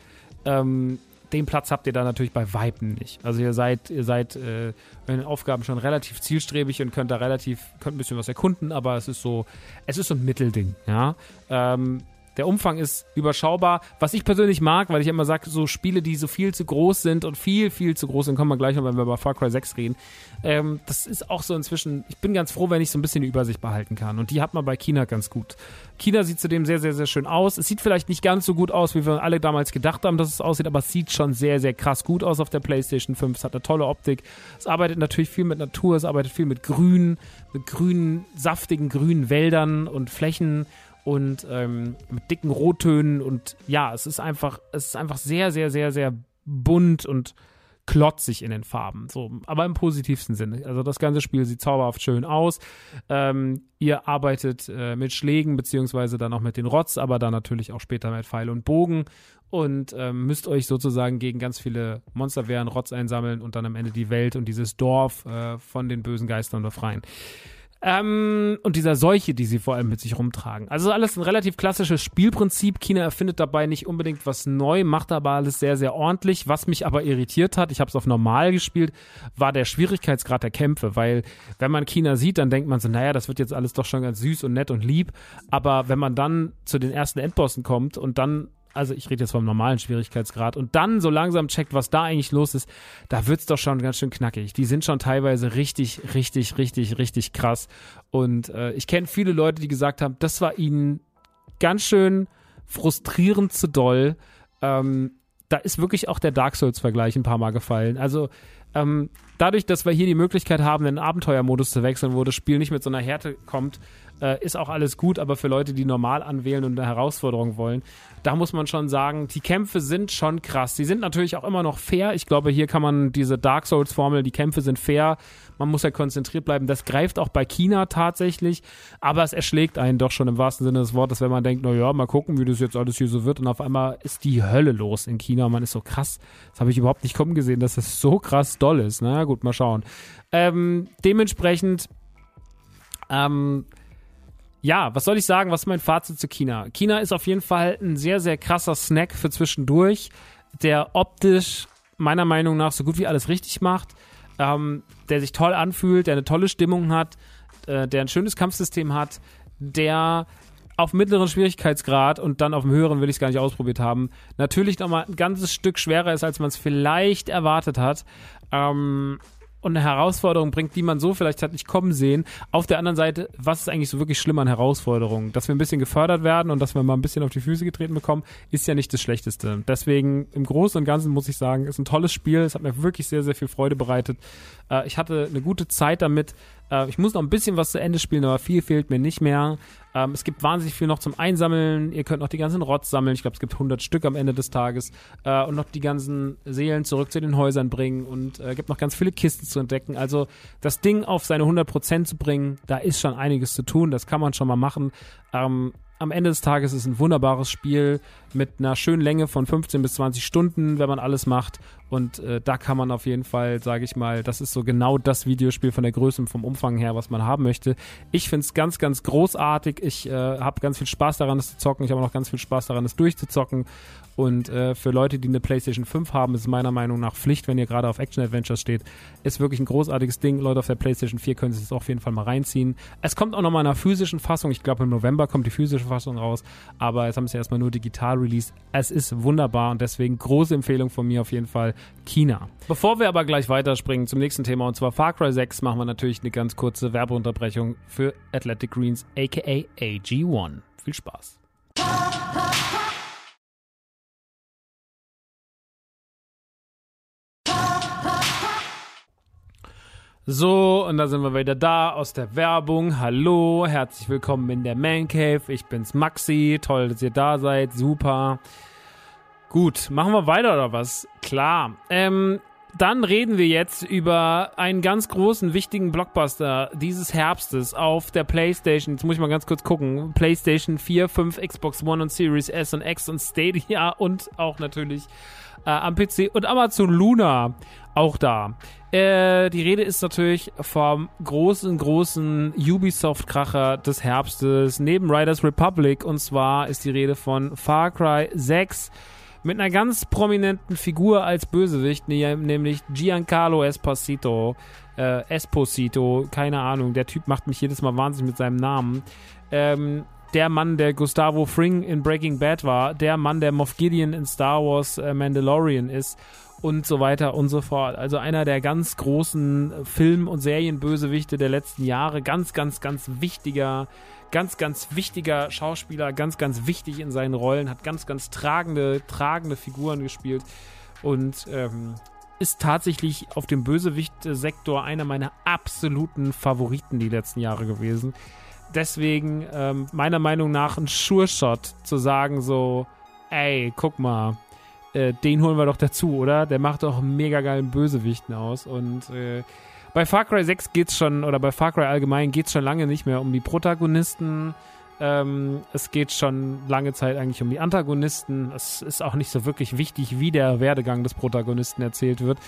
Ähm, den Platz habt ihr da natürlich bei Weitem nicht. Also ihr seid, ihr seid äh, in den Aufgaben schon relativ zielstrebig und könnt da relativ, könnt ein bisschen was erkunden, aber es ist so, es ist so ein Mittelding, ja. Ähm, der Umfang ist überschaubar. Was ich persönlich mag, weil ich immer sage, so Spiele, die so viel zu groß sind und viel, viel zu groß sind, kommen wir gleich noch, wenn wir über Far Cry 6 reden. Ähm, das ist auch so inzwischen, ich bin ganz froh, wenn ich so ein bisschen die Übersicht behalten kann. Und die hat man bei China ganz gut. China sieht zudem sehr, sehr, sehr schön aus. Es sieht vielleicht nicht ganz so gut aus, wie wir alle damals gedacht haben, dass es aussieht, aber es sieht schon sehr, sehr krass gut aus auf der PlayStation 5. Es hat eine tolle Optik. Es arbeitet natürlich viel mit Natur, es arbeitet viel mit Grün, mit grünen, saftigen grünen Wäldern und Flächen und ähm, mit dicken Rottönen und ja, es ist einfach, es ist einfach sehr, sehr, sehr, sehr bunt und klotzig in den Farben. So, aber im positivsten Sinne. Also das ganze Spiel sieht zauberhaft schön aus. Ähm, ihr arbeitet äh, mit Schlägen, beziehungsweise dann auch mit den Rotz, aber dann natürlich auch später mit Pfeil und Bogen und ähm, müsst euch sozusagen gegen ganz viele Monsterwehren Rotz einsammeln und dann am Ende die Welt und dieses Dorf äh, von den bösen Geistern befreien. Ähm, und dieser Seuche, die sie vor allem mit sich rumtragen. Also alles ein relativ klassisches Spielprinzip. China erfindet dabei nicht unbedingt was neu, macht aber alles sehr, sehr ordentlich. Was mich aber irritiert hat, ich habe es auf normal gespielt, war der Schwierigkeitsgrad der Kämpfe, weil wenn man China sieht, dann denkt man so, naja, das wird jetzt alles doch schon ganz süß und nett und lieb. Aber wenn man dann zu den ersten Endbossen kommt und dann also ich rede jetzt vom normalen Schwierigkeitsgrad und dann so langsam checkt, was da eigentlich los ist, da wird's doch schon ganz schön knackig. Die sind schon teilweise richtig, richtig, richtig, richtig krass. Und äh, ich kenne viele Leute, die gesagt haben, das war ihnen ganz schön frustrierend zu doll. Ähm, da ist wirklich auch der Dark Souls-Vergleich ein paar Mal gefallen. Also ähm, dadurch, dass wir hier die Möglichkeit haben, den Abenteuermodus zu wechseln, wo das Spiel nicht mit so einer Härte kommt, äh, ist auch alles gut, aber für Leute, die normal anwählen und eine Herausforderung wollen, da muss man schon sagen, die Kämpfe sind schon krass. Die sind natürlich auch immer noch fair. Ich glaube, hier kann man diese Dark Souls-Formel, die Kämpfe sind fair. Man muss ja konzentriert bleiben. Das greift auch bei China tatsächlich, aber es erschlägt einen doch schon im wahrsten Sinne des Wortes, wenn man denkt, na ja, mal gucken, wie das jetzt alles hier so wird. Und auf einmal ist die Hölle los in China. Man ist so krass. Das habe ich überhaupt nicht kommen gesehen, dass das so krass doll ist. Na gut, mal schauen. Ähm, dementsprechend, ähm, ja, was soll ich sagen? Was ist mein Fazit zu China? China ist auf jeden Fall ein sehr, sehr krasser Snack für zwischendurch, der optisch meiner Meinung nach so gut wie alles richtig macht, ähm, der sich toll anfühlt, der eine tolle Stimmung hat, äh, der ein schönes Kampfsystem hat, der auf mittleren Schwierigkeitsgrad und dann auf dem höheren will ich es gar nicht ausprobiert haben, natürlich nochmal ein ganzes Stück schwerer ist, als man es vielleicht erwartet hat. Ähm, und eine Herausforderung bringt, die man so vielleicht hat nicht kommen sehen. Auf der anderen Seite, was ist eigentlich so wirklich schlimm an Herausforderungen? Dass wir ein bisschen gefördert werden und dass wir mal ein bisschen auf die Füße getreten bekommen, ist ja nicht das Schlechteste. Deswegen im Großen und Ganzen muss ich sagen, ist ein tolles Spiel. Es hat mir wirklich sehr, sehr viel Freude bereitet. Äh, ich hatte eine gute Zeit damit. Äh, ich muss noch ein bisschen was zu Ende spielen, aber viel fehlt mir nicht mehr. Ähm, es gibt wahnsinnig viel noch zum Einsammeln. Ihr könnt noch die ganzen Rots sammeln. Ich glaube, es gibt 100 Stück am Ende des Tages. Äh, und noch die ganzen Seelen zurück zu den Häusern bringen. Und äh, gibt noch ganz viele Kisten zu entdecken. Also das Ding auf seine 100% zu bringen, da ist schon einiges zu tun. Das kann man schon mal machen. Ähm, am Ende des Tages ist es ein wunderbares Spiel mit einer schönen Länge von 15 bis 20 Stunden, wenn man alles macht. Und äh, da kann man auf jeden Fall, sage ich mal, das ist so genau das Videospiel von der Größe und vom Umfang her, was man haben möchte. Ich finde es ganz, ganz großartig. Ich äh, habe ganz viel Spaß daran, es zu zocken. Ich habe auch ganz viel Spaß daran, es durchzuzocken. Und äh, für Leute, die eine PlayStation 5 haben, ist es meiner Meinung nach Pflicht, wenn ihr gerade auf Action Adventures steht. Ist wirklich ein großartiges Ding. Leute auf der PlayStation 4 können sich das auf jeden Fall mal reinziehen. Es kommt auch nochmal in einer physischen Fassung. Ich glaube, im November kommt die physische Fassung raus. Aber jetzt haben sie erstmal nur digital released. Es ist wunderbar und deswegen große Empfehlung von mir auf jeden Fall China. Bevor wir aber gleich weiterspringen zum nächsten Thema und zwar Far Cry 6, machen wir natürlich eine ganz kurze Werbeunterbrechung für Athletic Greens aka AG1. Viel Spaß. So, und da sind wir wieder da aus der Werbung. Hallo, herzlich willkommen in der Man Cave. Ich bin's Maxi. Toll, dass ihr da seid. Super. Gut, machen wir weiter oder was? Klar. Ähm, dann reden wir jetzt über einen ganz großen, wichtigen Blockbuster dieses Herbstes auf der PlayStation. Jetzt muss ich mal ganz kurz gucken. PlayStation 4, 5, Xbox One und Series S und X und Stadia und auch natürlich äh, am PC und Amazon Luna auch da. Äh, die Rede ist natürlich vom großen, großen Ubisoft-Kracher des Herbstes neben Riders Republic. Und zwar ist die Rede von Far Cry 6 mit einer ganz prominenten Figur als Bösewicht, nämlich Giancarlo Esposito. Äh, Esposito, keine Ahnung, der Typ macht mich jedes Mal wahnsinnig mit seinem Namen. Ähm, der Mann, der Gustavo Fring in Breaking Bad war, der Mann, der Moff Gideon in Star Wars äh, Mandalorian ist und so weiter und so fort. Also einer der ganz großen Film- und Serienbösewichte der letzten Jahre. Ganz, ganz, ganz wichtiger, ganz, ganz wichtiger Schauspieler, ganz, ganz wichtig in seinen Rollen, hat ganz, ganz tragende, tragende Figuren gespielt und ähm, ist tatsächlich auf dem Bösewicht-Sektor einer meiner absoluten Favoriten die letzten Jahre gewesen. Deswegen ähm, meiner Meinung nach ein Sure-Shot zu sagen so, ey, guck mal, äh, den holen wir doch dazu, oder? Der macht doch mega geilen Bösewichten aus. Und äh, bei Far Cry 6 geht's schon, oder bei Far Cry allgemein geht's schon lange nicht mehr um die Protagonisten. Ähm, es geht schon lange Zeit eigentlich um die Antagonisten. Es ist auch nicht so wirklich wichtig, wie der Werdegang des Protagonisten erzählt wird.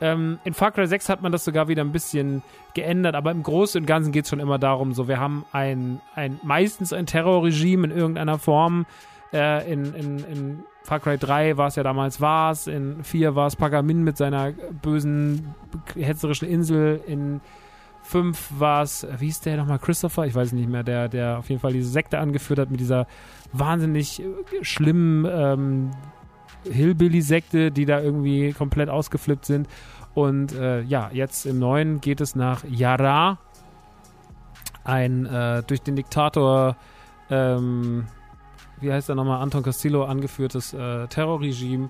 Ähm, in Far Cry 6 hat man das sogar wieder ein bisschen geändert, aber im Großen und Ganzen geht es schon immer darum, so wir haben ein, ein meistens ein Terrorregime in irgendeiner Form. Äh, in, in, in Far Cry 3 war es ja damals Vars, in 4 war es Pagamin mit seiner bösen, hetzerischen Insel, in 5 war es, wie hieß der nochmal, Christopher? Ich weiß nicht mehr, der, der auf jeden Fall diese Sekte angeführt hat mit dieser wahnsinnig schlimmen ähm, Hillbilly-Sekte, die da irgendwie komplett ausgeflippt sind. Und äh, ja, jetzt im neuen geht es nach Yara, ein äh, durch den Diktator ähm, wie heißt er nochmal, Anton Castillo angeführtes äh, Terrorregime.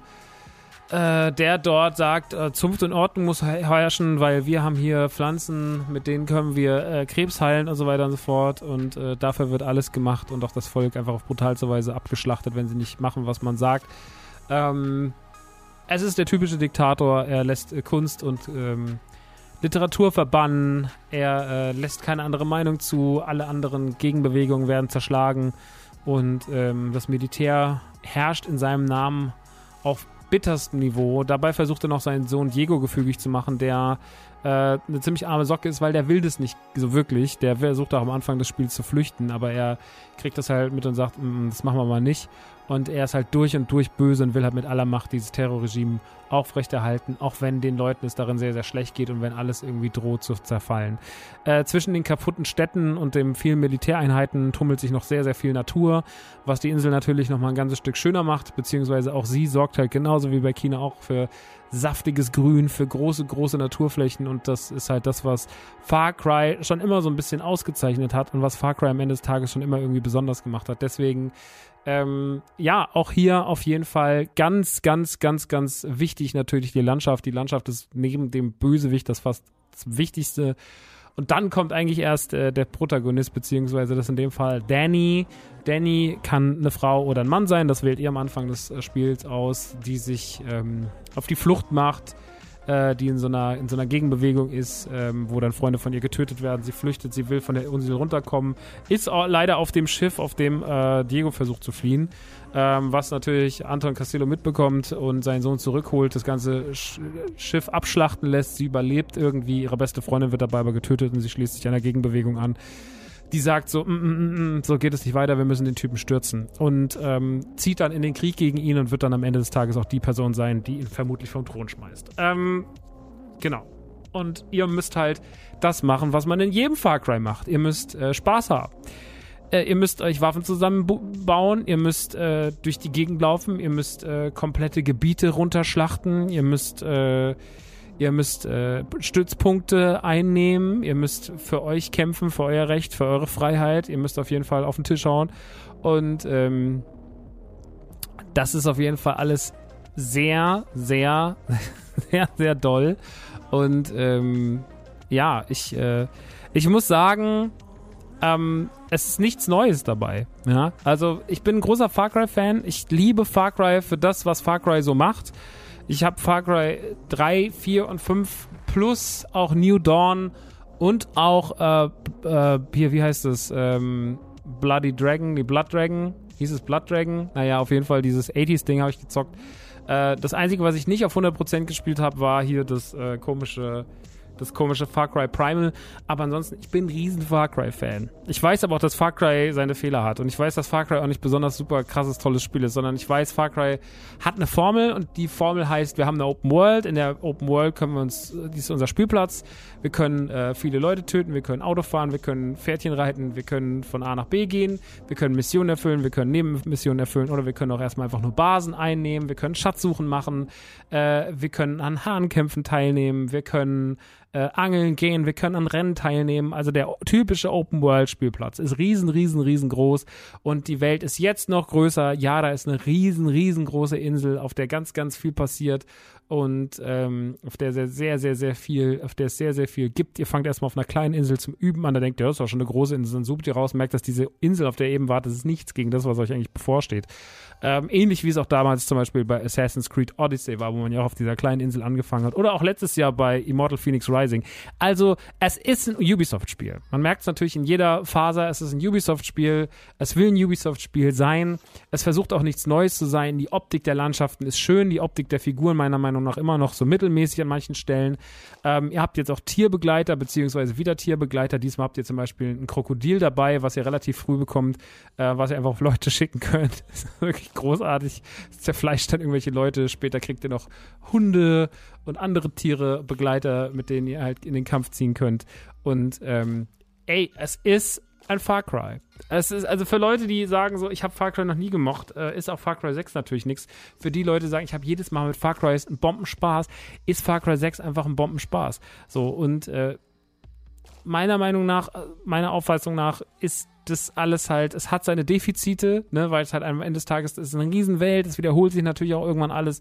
äh, der dort sagt, äh, Zunft und Ordnung muss herrschen, weil wir haben hier Pflanzen, mit denen können wir äh, Krebs heilen und so weiter und so fort. Und äh, dafür wird alles gemacht und auch das Volk einfach auf brutalste Weise abgeschlachtet, wenn sie nicht machen, was man sagt. Ähm, es ist der typische Diktator. Er lässt äh, Kunst und ähm, Literatur verbannen. Er lässt keine andere Meinung zu. Alle anderen Gegenbewegungen werden zerschlagen. Und ähm, das Militär herrscht in seinem Namen auf bitterstem Niveau. Dabei versucht er noch seinen Sohn Diego gefügig zu machen, der äh, eine ziemlich arme Socke ist, weil der will das nicht so wirklich. Der versucht auch am Anfang des Spiels zu flüchten, aber er kriegt das halt mit und sagt, mm, das machen wir mal nicht. Und er ist halt durch und durch böse und will halt mit aller Macht dieses Terrorregime aufrechterhalten, auch wenn den Leuten es darin sehr, sehr schlecht geht und wenn alles irgendwie droht zu zerfallen. Äh, zwischen den kaputten Städten und den vielen Militäreinheiten tummelt sich noch sehr, sehr viel Natur, was die Insel natürlich nochmal ein ganzes Stück schöner macht, beziehungsweise auch sie sorgt halt genauso wie bei China auch für saftiges Grün, für große, große Naturflächen und das ist halt das, was Far Cry schon immer so ein bisschen ausgezeichnet hat und was Far Cry am Ende des Tages schon immer irgendwie besonders gemacht hat. Deswegen ähm, ja, auch hier auf jeden Fall ganz, ganz, ganz, ganz wichtig natürlich die Landschaft. Die Landschaft ist neben dem Bösewicht das fast das Wichtigste. Und dann kommt eigentlich erst äh, der Protagonist, beziehungsweise das in dem Fall Danny. Danny kann eine Frau oder ein Mann sein, das wählt ihr am Anfang des äh, Spiels aus, die sich ähm, auf die Flucht macht äh, die in so einer, in so einer Gegenbewegung ist, ähm, wo dann Freunde von ihr getötet werden. Sie flüchtet, sie will von der Insel runterkommen, ist leider auf dem Schiff, auf dem äh, Diego versucht zu fliehen. Ähm, was natürlich Anton Castillo mitbekommt und seinen Sohn zurückholt, das ganze Sch Schiff abschlachten lässt. Sie überlebt irgendwie, ihre beste Freundin wird dabei aber getötet und sie schließt sich einer Gegenbewegung an die sagt so, mm, mm, mm, so geht es nicht weiter, wir müssen den Typen stürzen. Und ähm, zieht dann in den Krieg gegen ihn und wird dann am Ende des Tages auch die Person sein, die ihn vermutlich vom Thron schmeißt. Ähm, genau. Und ihr müsst halt das machen, was man in jedem Far Cry macht. Ihr müsst äh, Spaß haben. Äh, ihr müsst euch Waffen zusammenbauen, ihr müsst äh, durch die Gegend laufen, ihr müsst äh, komplette Gebiete runterschlachten, ihr müsst äh, Ihr müsst äh, Stützpunkte einnehmen. Ihr müsst für euch kämpfen, für euer Recht, für eure Freiheit. Ihr müsst auf jeden Fall auf den Tisch hauen. Und ähm, das ist auf jeden Fall alles sehr, sehr, sehr, sehr doll. Und ähm, ja, ich, äh, ich muss sagen, ähm, es ist nichts Neues dabei. Ja? Also ich bin ein großer Far Cry-Fan. Ich liebe Far Cry für das, was Far Cry so macht. Ich habe Far Cry 3, 4 und 5 plus auch New Dawn und auch äh, äh, hier, wie heißt es? Ähm, Bloody Dragon, die Blood Dragon. Hieß es Blood Dragon? Naja, auf jeden Fall dieses 80s-Ding habe ich gezockt. Äh, das Einzige, was ich nicht auf 100% gespielt habe, war hier das äh, komische das komische Far Cry Primal. Aber ansonsten, ich bin ein riesen Far Cry-Fan. Ich weiß aber auch, dass Far Cry seine Fehler hat. Und ich weiß, dass Far Cry auch nicht besonders super krasses, tolles Spiel ist, sondern ich weiß, Far Cry hat eine Formel und die Formel heißt, wir haben eine Open World. In der Open World können wir uns, die ist unser Spielplatz. Wir können äh, viele Leute töten, wir können Auto fahren, wir können Pferdchen reiten, wir können von A nach B gehen, wir können Missionen erfüllen, wir können Nebenmissionen erfüllen oder wir können auch erstmal einfach nur Basen einnehmen, wir können Schatzsuchen machen, äh, wir können an Hahnkämpfen teilnehmen, wir können äh, angeln gehen, wir können an Rennen teilnehmen. Also der typische Open-World-Spielplatz ist riesen, riesen, riesengroß und die Welt ist jetzt noch größer. Ja, da ist eine riesen, riesengroße Insel, auf der ganz, ganz viel passiert und ähm, auf der sehr, sehr, sehr, sehr viel, auf der es sehr, sehr viel gibt. Ihr fangt erstmal auf einer kleinen Insel zum Üben an, da denkt ihr, das ist doch schon eine große Insel, dann sucht ihr raus, merkt, dass diese Insel, auf der ihr eben wart, das ist nichts gegen das, was euch eigentlich bevorsteht. Ähm, ähnlich wie es auch damals zum Beispiel bei Assassin's Creed Odyssey war, wo man ja auch auf dieser kleinen Insel angefangen hat. Oder auch letztes Jahr bei Immortal Phoenix Rising. Also, es ist ein Ubisoft-Spiel. Man merkt es natürlich in jeder Phase, es ist ein Ubisoft-Spiel. Es will ein Ubisoft-Spiel sein. Es versucht auch nichts Neues zu sein. Die Optik der Landschaften ist schön. Die Optik der Figuren meiner Meinung nach immer noch so mittelmäßig an manchen Stellen. Ähm, ihr habt jetzt auch Tierbegleiter, beziehungsweise wieder Tierbegleiter. Diesmal habt ihr zum Beispiel ein Krokodil dabei, was ihr relativ früh bekommt, äh, was ihr einfach auf Leute schicken könnt. Das ist wirklich großartig. Zerfleischt dann irgendwelche Leute. Später kriegt ihr noch Hunde und andere Tiere, Begleiter, mit denen ihr halt in den Kampf ziehen könnt. Und ähm, ey, es ist ein Far Cry. Es ist also für Leute, die sagen so, ich habe Far Cry noch nie gemocht, äh, ist auch Far Cry 6 natürlich nichts. Für die Leute, die sagen, ich habe jedes Mal mit Far Cry einen Bombenspaß, ist Far Cry 6 einfach ein Bombenspaß. So und äh, meiner Meinung nach, äh, meiner Auffassung nach ist das alles halt, es hat seine Defizite, ne, weil es halt am Ende des Tages ist eine Riesenwelt, es wiederholt sich natürlich auch irgendwann alles.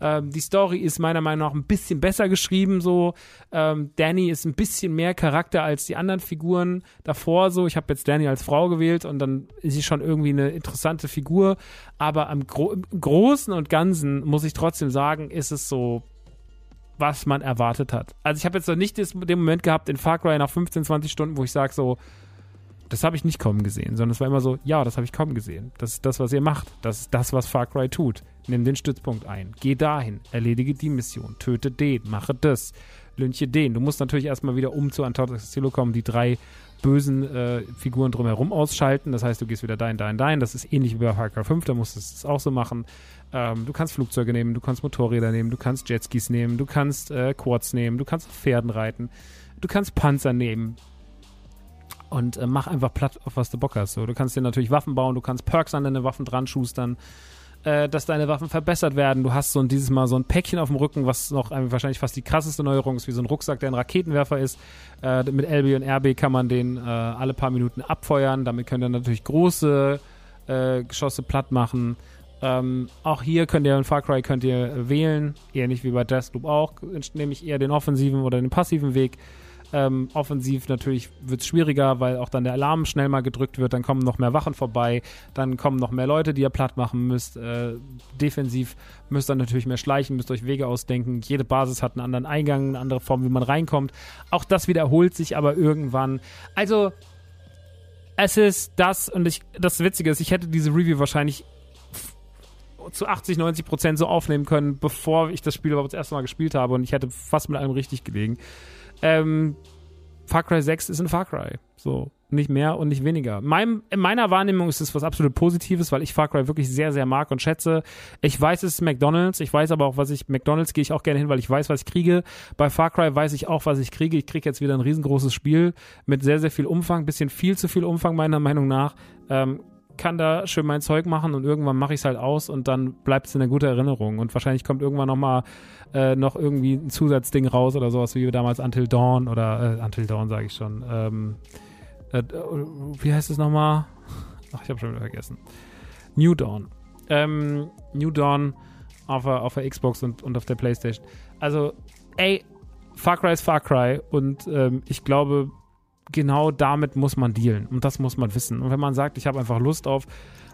Ähm, die Story ist meiner Meinung nach ein bisschen besser geschrieben so. Ähm, Danny ist ein bisschen mehr Charakter als die anderen Figuren davor so. Ich habe jetzt Danny als Frau gewählt und dann ist sie schon irgendwie eine interessante Figur. Aber am Gro im Großen und Ganzen muss ich trotzdem sagen, ist es so was man erwartet hat. Also ich habe jetzt noch nicht den Moment gehabt in Far Cry nach 15, 20 Stunden, wo ich sage so, das habe ich nicht kommen gesehen, sondern es war immer so, ja, das habe ich kommen gesehen. Das ist das, was ihr macht. Das ist das, was Far Cry tut. Nimm den Stützpunkt ein. Geh dahin. Erledige die Mission. Töte den. Mache das. Lynche den. Du musst natürlich erstmal wieder um zu Antarktis kommen, die drei bösen äh, Figuren drumherum ausschalten. Das heißt, du gehst wieder dahin, dahin, dahin. Das ist ähnlich wie bei Far Cry 5. Da musst du es auch so machen. Ähm, du kannst Flugzeuge nehmen, du kannst Motorräder nehmen, du kannst Jetskis nehmen, du kannst äh, Quads nehmen, du kannst auf Pferden reiten, du kannst Panzer nehmen und äh, mach einfach platt, auf was du Bock hast. So, du kannst dir natürlich Waffen bauen, du kannst Perks an deine Waffen dran schustern, äh, dass deine Waffen verbessert werden. Du hast so ein, dieses Mal so ein Päckchen auf dem Rücken, was noch wahrscheinlich fast die krasseste Neuerung ist, wie so ein Rucksack, der ein Raketenwerfer ist. Äh, mit LB und RB kann man den äh, alle paar Minuten abfeuern. Damit könnt ihr natürlich große äh, Geschosse platt machen. Ähm, auch hier könnt ihr in Far Cry könnt ihr wählen, ähnlich wie bei Deathloop auch, nämlich eher den offensiven oder den passiven Weg. Ähm, offensiv natürlich wird es schwieriger, weil auch dann der Alarm schnell mal gedrückt wird, dann kommen noch mehr Wachen vorbei, dann kommen noch mehr Leute, die ihr platt machen müsst. Äh, defensiv müsst ihr natürlich mehr schleichen, müsst euch Wege ausdenken. Jede Basis hat einen anderen Eingang, eine andere Form, wie man reinkommt. Auch das wiederholt sich aber irgendwann. Also, es ist das, und ich, das Witzige ist, ich hätte diese Review wahrscheinlich zu 80, 90 Prozent so aufnehmen können, bevor ich das Spiel überhaupt das erste Mal gespielt habe und ich hätte fast mit allem richtig gelegen. Ähm, Far Cry 6 ist ein Far Cry. So. Nicht mehr und nicht weniger. Mein, in meiner Wahrnehmung ist es was absolut Positives, weil ich Far Cry wirklich sehr, sehr mag und schätze. Ich weiß, es ist McDonalds. Ich weiß aber auch, was ich, McDonalds gehe ich auch gerne hin, weil ich weiß, was ich kriege. Bei Far Cry weiß ich auch, was ich kriege. Ich kriege jetzt wieder ein riesengroßes Spiel mit sehr, sehr viel Umfang. Bisschen viel zu viel Umfang, meiner Meinung nach. Ähm, kann da schön mein Zeug machen und irgendwann mache ich es halt aus und dann bleibt es in der guten Erinnerung. Und wahrscheinlich kommt irgendwann nochmal äh, noch irgendwie ein Zusatzding raus oder sowas wie damals Until Dawn oder äh, Until Dawn sage ich schon. Ähm, äh, wie heißt es nochmal? Ach, ich habe schon wieder vergessen. New Dawn. Ähm, New Dawn auf der, auf der Xbox und, und auf der Playstation. Also, ey, Far Cry ist Far Cry und ähm, ich glaube, genau damit muss man dealen und das muss man wissen. Und wenn man sagt, ich habe einfach Lust auf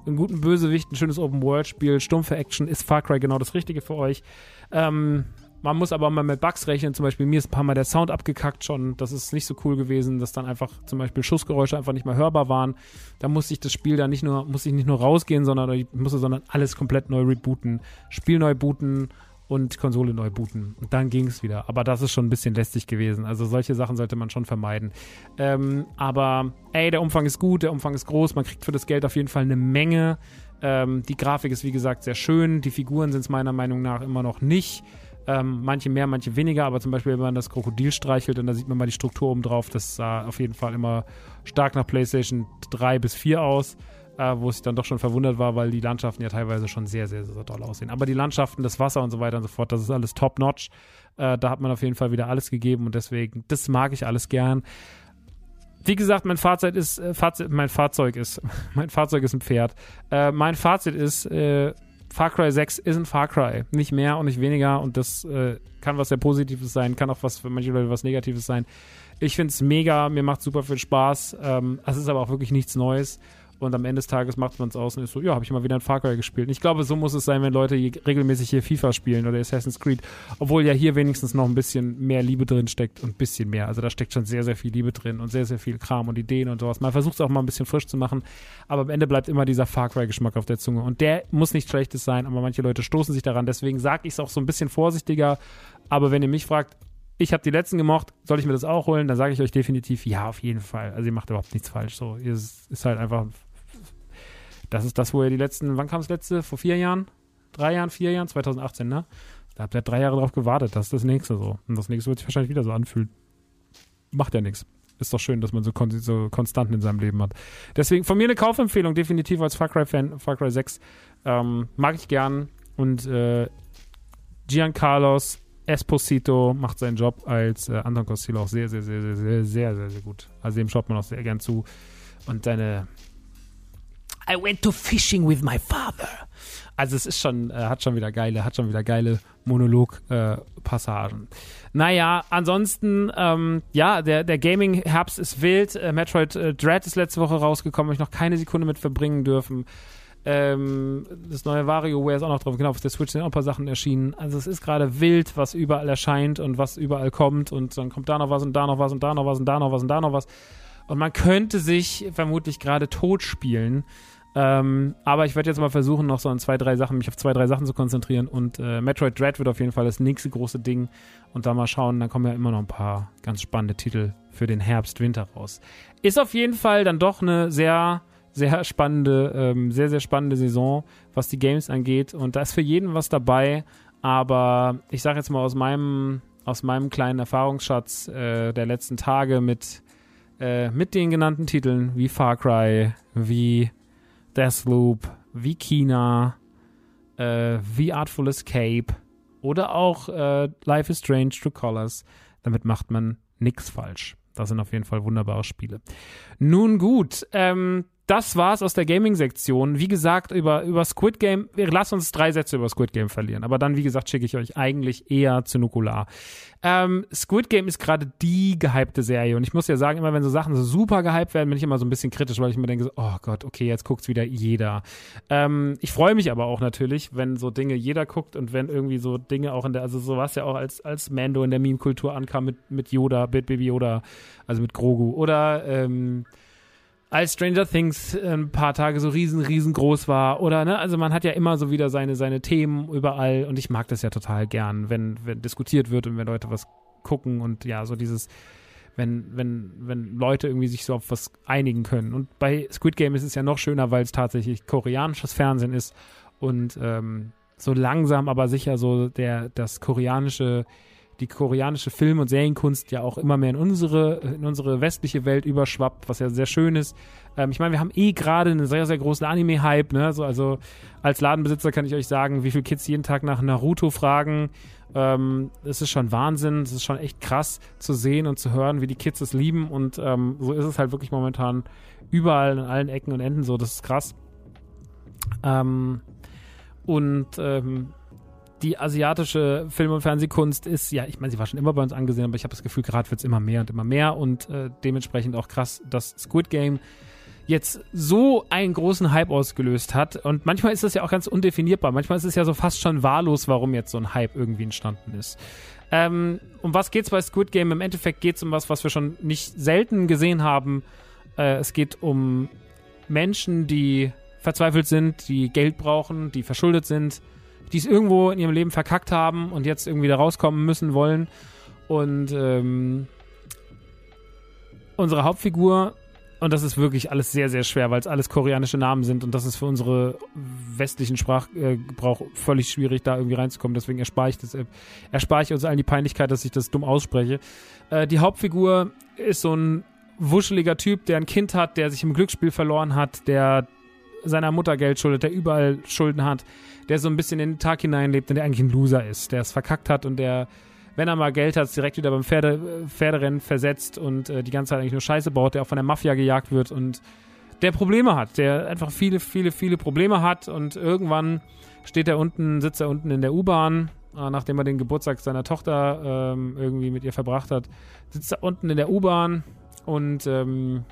einen guten Bösewicht, ein schönes Open-World-Spiel, stumpfe Action, ist Far Cry genau das Richtige für euch. Ähm, man muss aber mal mit Bugs rechnen. Zum Beispiel mir ist ein paar Mal der Sound abgekackt schon. Das ist nicht so cool gewesen, dass dann einfach zum Beispiel Schussgeräusche einfach nicht mehr hörbar waren. Da musste ich das Spiel dann nicht nur, musste ich nicht nur rausgehen, sondern ich musste sondern alles komplett neu rebooten. Spiel neu booten und Konsole neu booten. Und dann ging es wieder. Aber das ist schon ein bisschen lästig gewesen. Also solche Sachen sollte man schon vermeiden. Ähm, aber ey, der Umfang ist gut, der Umfang ist groß, man kriegt für das Geld auf jeden Fall eine Menge. Ähm, die Grafik ist wie gesagt sehr schön. Die Figuren sind es meiner Meinung nach immer noch nicht. Ähm, manche mehr, manche weniger, aber zum Beispiel, wenn man das Krokodil streichelt und da sieht man mal die Struktur oben drauf, das sah auf jeden Fall immer stark nach PlayStation 3 bis 4 aus äh, wo ich dann doch schon verwundert war, weil die Landschaften ja teilweise schon sehr, sehr, sehr toll aussehen. Aber die Landschaften, das Wasser und so weiter und so fort, das ist alles top-notch. Äh, da hat man auf jeden Fall wieder alles gegeben und deswegen, das mag ich alles gern. Wie gesagt, mein Fahrzeug ist, äh, Fahrzeug, mein Fahrzeug ist, mein Fahrzeug ist ein Pferd. Äh, mein Fazit ist, äh, Far Cry 6 ist ein Far Cry. Nicht mehr und nicht weniger. Und das äh, kann was sehr Positives sein, kann auch was für manche Leute was Negatives sein. Ich finde es mega, mir macht super viel Spaß. Ähm, es ist aber auch wirklich nichts Neues und am Ende des Tages macht man es aus und ist so, ja, habe ich mal wieder ein Far Cry gespielt. Und ich glaube, so muss es sein, wenn Leute regelmäßig hier FIFA spielen oder Assassin's Creed, obwohl ja hier wenigstens noch ein bisschen mehr Liebe drin steckt und ein bisschen mehr. Also da steckt schon sehr, sehr viel Liebe drin und sehr, sehr viel Kram und Ideen und sowas. Man versucht es auch mal ein bisschen frisch zu machen, aber am Ende bleibt immer dieser Far Cry-Geschmack auf der Zunge. Und der muss nicht schlechtes sein, aber manche Leute stoßen sich daran. Deswegen sage ich es auch so ein bisschen vorsichtiger. Aber wenn ihr mich fragt, ich habe die letzten gemocht, soll ich mir das auch holen? Dann sage ich euch definitiv, ja, auf jeden Fall. Also ihr macht überhaupt nichts falsch. So, ihr ist, ist halt einfach das ist das, wo ihr die letzten, wann kam es letzte? Vor vier Jahren? Drei Jahren, vier Jahren? 2018, ne? Da habt ihr drei Jahre drauf gewartet. Das ist das nächste so. Und das nächste wird sich wahrscheinlich wieder so anfühlen. Macht ja nichts. Ist doch schön, dass man so, kon so Konstanten in seinem Leben hat. Deswegen von mir eine Kaufempfehlung, definitiv als Far Cry-Fan, Far Cry 6. Ähm, mag ich gern. Und äh, Giancarlos Esposito macht seinen Job als äh, Anton Costello auch sehr, sehr, sehr, sehr, sehr, sehr, sehr, sehr gut. Also dem schaut man auch sehr gern zu. Und seine I went to fishing with my father. Also es ist schon, äh, hat schon wieder geile, hat schon wieder geile Monolog-Passagen. Äh, naja, ansonsten, ähm, ja, der, der Gaming-Herbst ist wild. Äh, Metroid äh, Dread ist letzte Woche rausgekommen, habe ich noch keine Sekunde mit verbringen dürfen. Ähm, das neue WarioWare ist auch noch drauf. Genau, auf der Switch sind auch ein paar Sachen erschienen. Also es ist gerade wild, was überall erscheint und was überall kommt. Und dann kommt da noch was und da noch was und da noch was und da noch was und da noch was. Und man könnte sich vermutlich gerade tot spielen. Ähm, aber ich werde jetzt mal versuchen, noch so an zwei, drei Sachen, mich auf zwei, drei Sachen zu konzentrieren. Und äh, Metroid Dread wird auf jeden Fall das nächste große Ding. Und da mal schauen, dann kommen ja immer noch ein paar ganz spannende Titel für den Herbst, Winter raus. Ist auf jeden Fall dann doch eine sehr sehr spannende, ähm, sehr, sehr spannende Saison, was die Games angeht. Und da ist für jeden was dabei. Aber ich sage jetzt mal aus meinem, aus meinem kleinen Erfahrungsschatz äh, der letzten Tage mit, äh, mit den genannten Titeln wie Far Cry, wie Deathloop, wie Kina, äh, wie Artful Escape oder auch äh, Life is Strange True Colors. Damit macht man nichts falsch. Das sind auf jeden Fall wunderbare Spiele. Nun gut, ähm, das war's aus der Gaming-Sektion. Wie gesagt, über, über Squid Game, lass uns drei Sätze über Squid Game verlieren. Aber dann, wie gesagt, schicke ich euch eigentlich eher zu Nukular. Ähm, Squid Game ist gerade die gehypte Serie. Und ich muss ja sagen, immer wenn so Sachen so super gehypt werden, bin ich immer so ein bisschen kritisch, weil ich mir denke, so, oh Gott, okay, jetzt guckt's wieder jeder. Ähm, ich freue mich aber auch natürlich, wenn so Dinge jeder guckt und wenn irgendwie so Dinge auch in der, also so was ja auch als, als Mando in der Meme-Kultur ankam mit, mit Yoda, mit Baby Yoda, also mit Grogu. Oder, ähm, als Stranger Things äh, ein paar Tage so riesen, riesengroß war. Oder, ne, also man hat ja immer so wieder seine, seine Themen überall und ich mag das ja total gern, wenn, wenn diskutiert wird und wenn Leute was gucken und ja, so dieses, wenn, wenn, wenn Leute irgendwie sich so auf was einigen können. Und bei Squid Game ist es ja noch schöner, weil es tatsächlich koreanisches Fernsehen ist und ähm, so langsam, aber sicher so der, das koreanische die koreanische Film- und Serienkunst ja auch immer mehr in unsere, in unsere westliche Welt überschwappt, was ja sehr schön ist. Ähm, ich meine, wir haben eh gerade einen sehr, sehr großen Anime-Hype. Ne? So, also als Ladenbesitzer kann ich euch sagen, wie viele Kids jeden Tag nach Naruto fragen. Ähm, es ist schon Wahnsinn. Es ist schon echt krass zu sehen und zu hören, wie die Kids es lieben. Und ähm, so ist es halt wirklich momentan überall, an allen Ecken und Enden so. Das ist krass. Ähm, und ähm, die asiatische Film- und Fernsehkunst ist, ja, ich meine, sie war schon immer bei uns angesehen, aber ich habe das Gefühl, gerade wird es immer mehr und immer mehr und äh, dementsprechend auch krass, dass Squid Game jetzt so einen großen Hype ausgelöst hat. Und manchmal ist das ja auch ganz undefinierbar. Manchmal ist es ja so fast schon wahllos, warum jetzt so ein Hype irgendwie entstanden ist. Ähm, um was geht's bei Squid Game? Im Endeffekt geht es um was, was wir schon nicht selten gesehen haben. Äh, es geht um Menschen, die verzweifelt sind, die Geld brauchen, die verschuldet sind, die es irgendwo in ihrem Leben verkackt haben und jetzt irgendwie da rauskommen müssen wollen. Und ähm, unsere Hauptfigur, und das ist wirklich alles sehr, sehr schwer, weil es alles koreanische Namen sind und das ist für unsere westlichen Sprachgebrauch völlig schwierig, da irgendwie reinzukommen. Deswegen erspare ich, das, äh, erspare ich uns allen die Peinlichkeit, dass ich das dumm ausspreche. Äh, die Hauptfigur ist so ein wuscheliger Typ, der ein Kind hat, der sich im Glücksspiel verloren hat, der seiner Mutter Geld schuldet, der überall Schulden hat, der so ein bisschen in den Tag hineinlebt und der eigentlich ein Loser ist, der es verkackt hat und der, wenn er mal Geld hat, direkt wieder beim Pferde, Pferderennen versetzt und äh, die ganze Zeit eigentlich nur Scheiße baut, der auch von der Mafia gejagt wird und der Probleme hat, der einfach viele, viele, viele Probleme hat und irgendwann steht er unten, sitzt er unten in der U-Bahn, äh, nachdem er den Geburtstag seiner Tochter ähm, irgendwie mit ihr verbracht hat, sitzt er unten in der U-Bahn und ähm,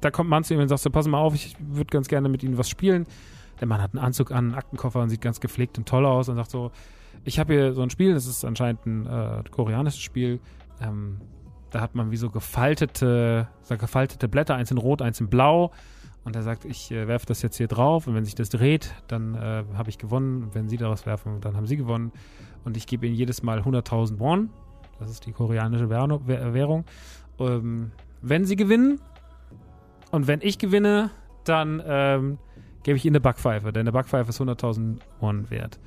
da kommt man zu ihm und sagt so, pass mal auf, ich würde ganz gerne mit Ihnen was spielen. Der Mann hat einen Anzug an, einen Aktenkoffer und sieht ganz gepflegt und toll aus und sagt so, ich habe hier so ein Spiel, das ist anscheinend ein äh, koreanisches Spiel. Ähm, da hat man wie so gefaltete, so gefaltete Blätter, eins in rot, eins in blau. Und er sagt, ich äh, werfe das jetzt hier drauf und wenn sich das dreht, dann äh, habe ich gewonnen. Und wenn Sie daraus werfen, dann haben Sie gewonnen. Und ich gebe Ihnen jedes Mal 100.000 Won. Das ist die koreanische Währung. Ähm, wenn Sie gewinnen, und wenn ich gewinne, dann ähm, gebe ich ihm eine Backpfeife, denn eine Backpfeife ist 100.000 Won wert.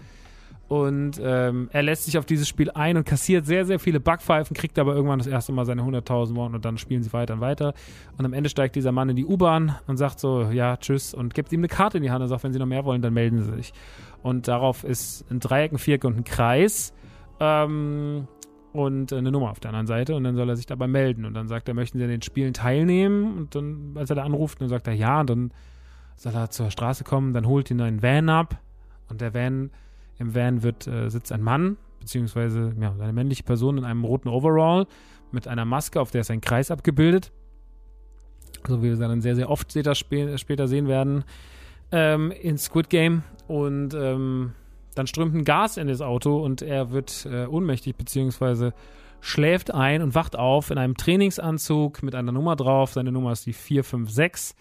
Und ähm, er lässt sich auf dieses Spiel ein und kassiert sehr, sehr viele Backpfeifen, kriegt aber irgendwann das erste Mal seine 100.000 Won und dann spielen sie weiter und weiter. Und am Ende steigt dieser Mann in die U-Bahn und sagt so, ja, tschüss und gibt ihm eine Karte in die Hand und sagt, wenn sie noch mehr wollen, dann melden sie sich. Und darauf ist ein Dreieck, ein Viereck und ein Kreis. Ähm, und eine Nummer auf der anderen Seite und dann soll er sich dabei melden und dann sagt er, möchten Sie an den Spielen teilnehmen und dann, als er da anruft, dann sagt er ja und dann soll er zur Straße kommen, dann holt ihn ein Van ab und der Van, im Van wird, äh, sitzt ein Mann, beziehungsweise ja, eine männliche Person in einem roten Overall mit einer Maske, auf der ist ein Kreis abgebildet. So wie wir es dann sehr, sehr oft später, später sehen werden ähm, in Squid Game. Und ähm, dann strömt ein Gas in das Auto und er wird äh, ohnmächtig, beziehungsweise schläft ein und wacht auf in einem Trainingsanzug mit einer Nummer drauf. Seine Nummer ist die 456.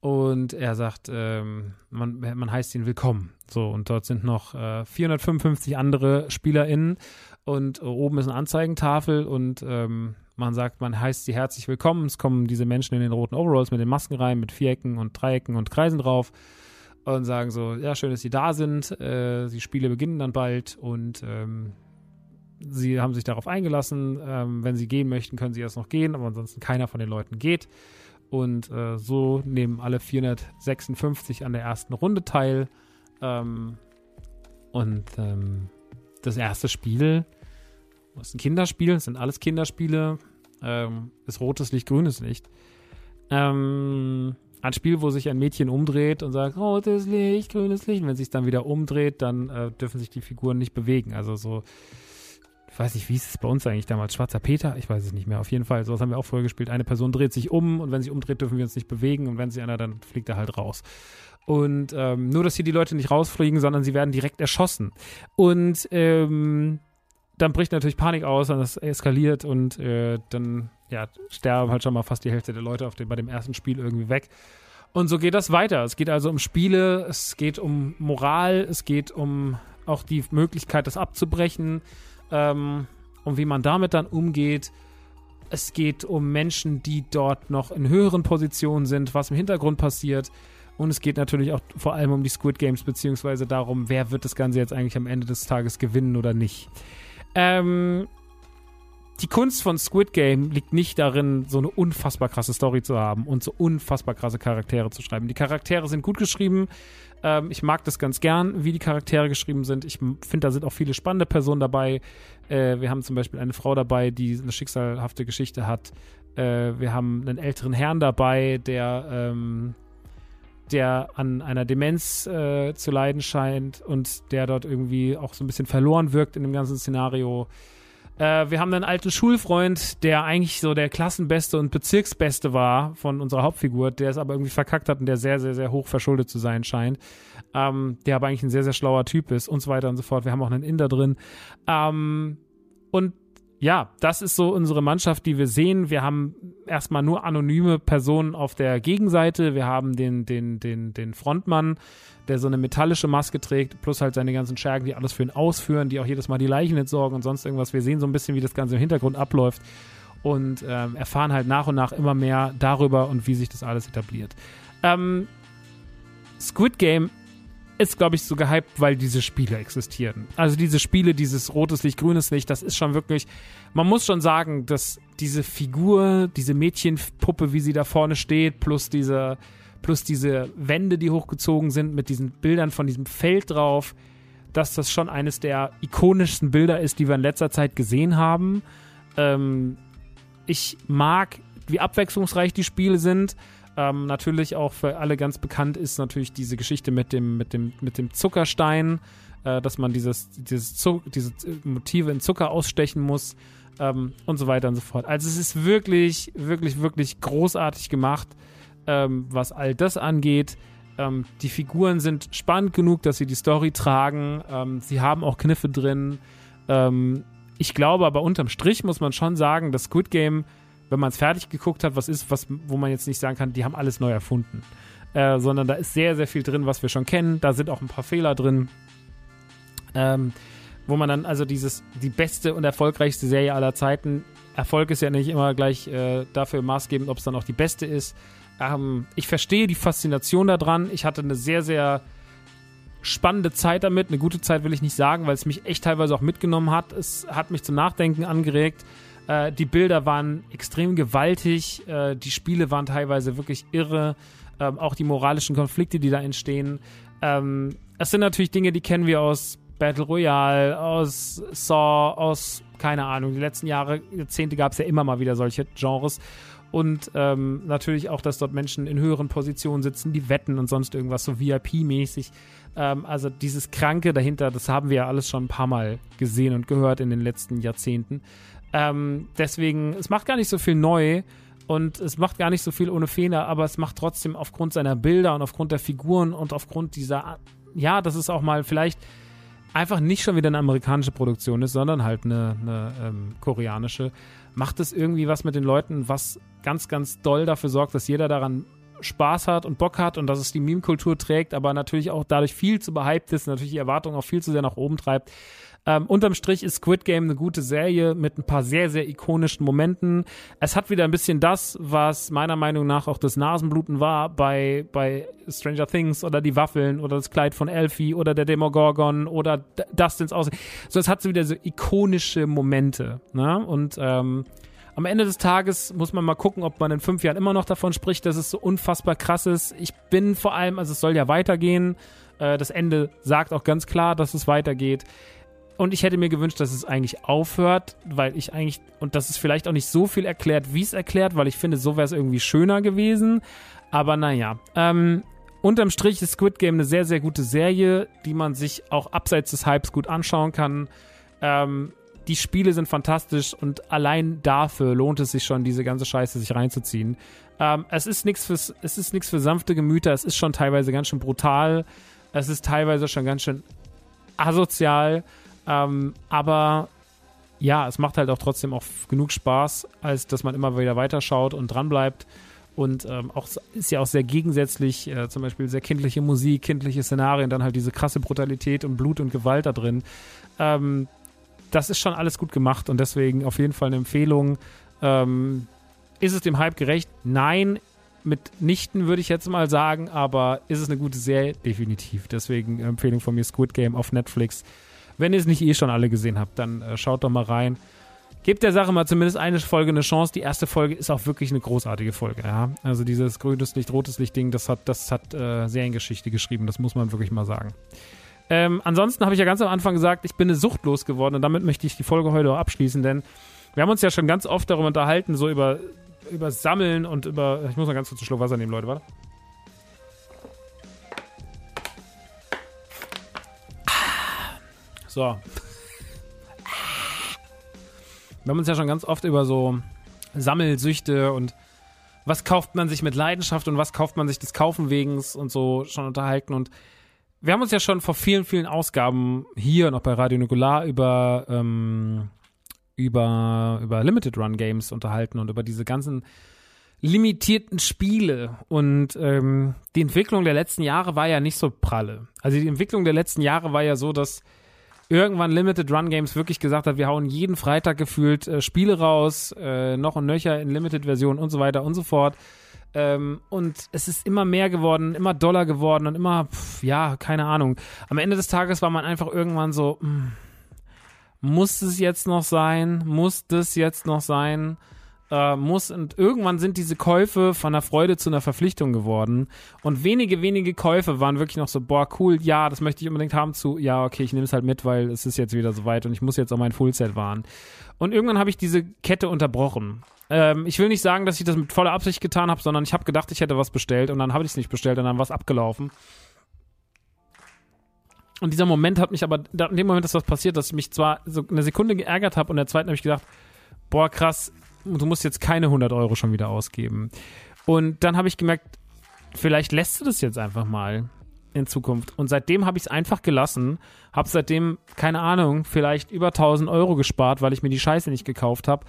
Und er sagt, ähm, man, man heißt ihn willkommen. So, und dort sind noch äh, 455 andere SpielerInnen und äh, oben ist eine Anzeigentafel und ähm, man sagt, man heißt sie herzlich willkommen. Es kommen diese Menschen in den roten Overalls mit den Masken rein, mit Vierecken und Dreiecken und Kreisen drauf und sagen so, ja, schön, dass Sie da sind. Äh, die Spiele beginnen dann bald und ähm, Sie haben sich darauf eingelassen. Ähm, wenn Sie gehen möchten, können Sie erst noch gehen, aber ansonsten keiner von den Leuten geht. Und äh, so nehmen alle 456 an der ersten Runde teil. Ähm, und ähm, das erste Spiel, ist ein Kinderspiel, sind alles Kinderspiele, ähm, ist rotes Licht, grünes Licht. Ähm, ein Spiel, wo sich ein Mädchen umdreht und sagt, rotes Licht, grünes Licht. Und wenn sich dann wieder umdreht, dann äh, dürfen sich die Figuren nicht bewegen. Also so weiß nicht, wie ist es bei uns eigentlich damals? Schwarzer Peter? Ich weiß es nicht mehr. Auf jeden Fall, sowas haben wir auch früher gespielt. Eine Person dreht sich um und wenn sie umdreht, dürfen wir uns nicht bewegen und wenn sie einer, dann fliegt er halt raus. Und ähm, nur, dass hier die Leute nicht rausfliegen, sondern sie werden direkt erschossen. Und ähm, dann bricht natürlich Panik aus und das eskaliert und äh, dann ja, sterben halt schon mal fast die Hälfte der Leute auf den, bei dem ersten Spiel irgendwie weg. Und so geht das weiter. Es geht also um Spiele, es geht um Moral, es geht um auch die Möglichkeit, das abzubrechen ähm, und wie man damit dann umgeht. Es geht um Menschen, die dort noch in höheren Positionen sind, was im Hintergrund passiert. Und es geht natürlich auch vor allem um die Squid Games, beziehungsweise darum, wer wird das Ganze jetzt eigentlich am Ende des Tages gewinnen oder nicht. Ähm, die Kunst von Squid Game liegt nicht darin, so eine unfassbar krasse Story zu haben und so unfassbar krasse Charaktere zu schreiben. Die Charaktere sind gut geschrieben. Ähm, ich mag das ganz gern, wie die Charaktere geschrieben sind. Ich finde, da sind auch viele spannende Personen dabei. Äh, wir haben zum Beispiel eine Frau dabei, die eine schicksalhafte Geschichte hat. Äh, wir haben einen älteren Herrn dabei, der, ähm, der an einer Demenz äh, zu leiden scheint und der dort irgendwie auch so ein bisschen verloren wirkt in dem ganzen Szenario. Äh, wir haben einen alten Schulfreund, der eigentlich so der Klassenbeste und Bezirksbeste war von unserer Hauptfigur, der es aber irgendwie verkackt hat und der sehr, sehr, sehr hoch verschuldet zu sein scheint. Ähm, der aber eigentlich ein sehr, sehr schlauer Typ ist und so weiter und so fort. Wir haben auch einen Inder drin. Ähm, und ja, das ist so unsere Mannschaft, die wir sehen. Wir haben erstmal nur anonyme Personen auf der Gegenseite. Wir haben den, den, den, den Frontmann, der so eine metallische Maske trägt, plus halt seine ganzen Schergen, die alles für ihn ausführen, die auch jedes Mal die Leichen entsorgen und sonst irgendwas. Wir sehen so ein bisschen, wie das Ganze im Hintergrund abläuft und ähm, erfahren halt nach und nach immer mehr darüber und wie sich das alles etabliert. Ähm, Squid Game ist, glaube ich, so gehypt, weil diese Spiele existieren. Also diese Spiele, dieses rotes Licht, grünes Licht, das ist schon wirklich, man muss schon sagen, dass diese Figur, diese Mädchenpuppe, wie sie da vorne steht, plus diese, plus diese Wände, die hochgezogen sind mit diesen Bildern von diesem Feld drauf, dass das schon eines der ikonischsten Bilder ist, die wir in letzter Zeit gesehen haben. Ähm, ich mag, wie abwechslungsreich die Spiele sind. Ähm, natürlich auch für alle ganz bekannt ist natürlich diese Geschichte mit dem, mit dem, mit dem Zuckerstein, äh, dass man dieses, dieses diese Motive in Zucker ausstechen muss ähm, und so weiter und so fort. Also es ist wirklich, wirklich, wirklich großartig gemacht, ähm, was all das angeht. Ähm, die Figuren sind spannend genug, dass sie die Story tragen. Ähm, sie haben auch Kniffe drin. Ähm, ich glaube aber unterm Strich muss man schon sagen, dass Squid Game wenn man es fertig geguckt hat, was ist, was, wo man jetzt nicht sagen kann, die haben alles neu erfunden. Äh, sondern da ist sehr, sehr viel drin, was wir schon kennen. Da sind auch ein paar Fehler drin. Ähm, wo man dann also dieses, die beste und erfolgreichste Serie aller Zeiten, Erfolg ist ja nicht immer gleich äh, dafür maßgebend, ob es dann auch die beste ist. Ähm, ich verstehe die Faszination daran. Ich hatte eine sehr, sehr spannende Zeit damit. Eine gute Zeit will ich nicht sagen, weil es mich echt teilweise auch mitgenommen hat. Es hat mich zum Nachdenken angeregt. Äh, die Bilder waren extrem gewaltig, äh, die Spiele waren teilweise wirklich irre, ähm, auch die moralischen Konflikte, die da entstehen. Ähm, es sind natürlich Dinge, die kennen wir aus Battle Royale, aus Saw, aus keine Ahnung. Die letzten Jahre, Jahrzehnte gab es ja immer mal wieder solche Genres. und ähm, natürlich auch, dass dort Menschen in höheren Positionen sitzen, die wetten und sonst irgendwas, so VIP-mäßig. Ähm, also dieses Kranke dahinter, das haben wir ja alles schon ein paar Mal gesehen und gehört in den letzten Jahrzehnten. Ähm, deswegen, es macht gar nicht so viel neu und es macht gar nicht so viel ohne Fehler, aber es macht trotzdem aufgrund seiner Bilder und aufgrund der Figuren und aufgrund dieser, ja, das ist auch mal vielleicht einfach nicht schon wieder eine amerikanische Produktion ist, sondern halt eine, eine ähm, koreanische, macht es irgendwie was mit den Leuten, was ganz, ganz doll dafür sorgt, dass jeder daran Spaß hat und Bock hat und dass es die Meme-Kultur trägt, aber natürlich auch dadurch viel zu behypt ist, natürlich die Erwartungen auch viel zu sehr nach oben treibt. Ähm, unterm Strich ist Squid Game eine gute Serie mit ein paar sehr, sehr ikonischen Momenten. Es hat wieder ein bisschen das, was meiner Meinung nach auch das Nasenbluten war bei, bei Stranger Things oder die Waffeln oder das Kleid von Elfie oder der Demogorgon oder Dustins Aussehen. So, es hat so wieder so ikonische Momente. Ne? Und ähm, am Ende des Tages muss man mal gucken, ob man in fünf Jahren immer noch davon spricht, dass es so unfassbar krass ist. Ich bin vor allem, also es soll ja weitergehen. Äh, das Ende sagt auch ganz klar, dass es weitergeht. Und ich hätte mir gewünscht, dass es eigentlich aufhört, weil ich eigentlich, und das ist vielleicht auch nicht so viel erklärt, wie es erklärt, weil ich finde, so wäre es irgendwie schöner gewesen. Aber naja, ähm, unterm Strich ist Squid Game eine sehr, sehr gute Serie, die man sich auch abseits des Hypes gut anschauen kann. Ähm, die Spiele sind fantastisch und allein dafür lohnt es sich schon, diese ganze Scheiße sich reinzuziehen. Ähm, es ist nichts fürs, es ist nichts für sanfte Gemüter, es ist schon teilweise ganz schön brutal, es ist teilweise schon ganz schön asozial ähm, aber ja, es macht halt auch trotzdem auch genug Spaß, als dass man immer wieder weiterschaut und dranbleibt. Und ähm, auch ist ja auch sehr gegensätzlich, äh, zum Beispiel sehr kindliche Musik, kindliche Szenarien, dann halt diese krasse Brutalität und Blut und Gewalt da drin. Ähm, das ist schon alles gut gemacht und deswegen auf jeden Fall eine Empfehlung. Ähm, ist es dem Hype gerecht? Nein, mitnichten würde ich jetzt mal sagen, aber ist es eine gute Serie? Definitiv. Deswegen Empfehlung von mir Squid Game auf Netflix. Wenn ihr es nicht eh schon alle gesehen habt, dann äh, schaut doch mal rein. Gebt der Sache mal zumindest eine Folge eine Chance. Die erste Folge ist auch wirklich eine großartige Folge. Ja? Also dieses grünes Licht, rotes Licht-Ding, das hat, das hat äh, Seriengeschichte geschrieben. Das muss man wirklich mal sagen. Ähm, ansonsten habe ich ja ganz am Anfang gesagt, ich bin eine Sucht losgeworden und damit möchte ich die Folge heute auch abschließen, denn wir haben uns ja schon ganz oft darüber unterhalten, so über, über Sammeln und über. Ich muss mal ganz kurz einen Schluck Wasser nehmen, Leute, warte. So. Wir haben uns ja schon ganz oft über so Sammelsüchte und was kauft man sich mit Leidenschaft und was kauft man sich des Kaufen wegens und so schon unterhalten. Und wir haben uns ja schon vor vielen, vielen Ausgaben hier noch bei Radio Nukular über, ähm, über, über Limited Run Games unterhalten und über diese ganzen limitierten Spiele. Und ähm, die Entwicklung der letzten Jahre war ja nicht so pralle. Also die Entwicklung der letzten Jahre war ja so, dass irgendwann Limited Run Games wirklich gesagt hat, wir hauen jeden Freitag gefühlt äh, Spiele raus, äh, noch und nöcher in Limited Version und so weiter und so fort. Ähm, und es ist immer mehr geworden, immer doller geworden und immer, pff, ja, keine Ahnung. Am Ende des Tages war man einfach irgendwann so, mh, hm, muss es jetzt noch sein? Muss das jetzt noch sein? Äh, muss und irgendwann sind diese Käufe von einer Freude zu einer Verpflichtung geworden und wenige, wenige Käufe waren wirklich noch so, boah, cool, ja, das möchte ich unbedingt haben zu, ja, okay, ich nehme es halt mit, weil es ist jetzt wieder soweit und ich muss jetzt auch mein Fullset wahren. Und irgendwann habe ich diese Kette unterbrochen. Ähm, ich will nicht sagen, dass ich das mit voller Absicht getan habe, sondern ich habe gedacht, ich hätte was bestellt und dann habe ich es nicht bestellt und dann war es abgelaufen. Und dieser Moment hat mich aber, in dem Moment ist was passiert, dass ich mich zwar so eine Sekunde geärgert habe und der zweiten habe ich gedacht, boah, krass, du musst jetzt keine 100 Euro schon wieder ausgeben. Und dann habe ich gemerkt, vielleicht lässt du das jetzt einfach mal in Zukunft. Und seitdem habe ich es einfach gelassen, habe seitdem, keine Ahnung, vielleicht über 1000 Euro gespart, weil ich mir die Scheiße nicht gekauft habe.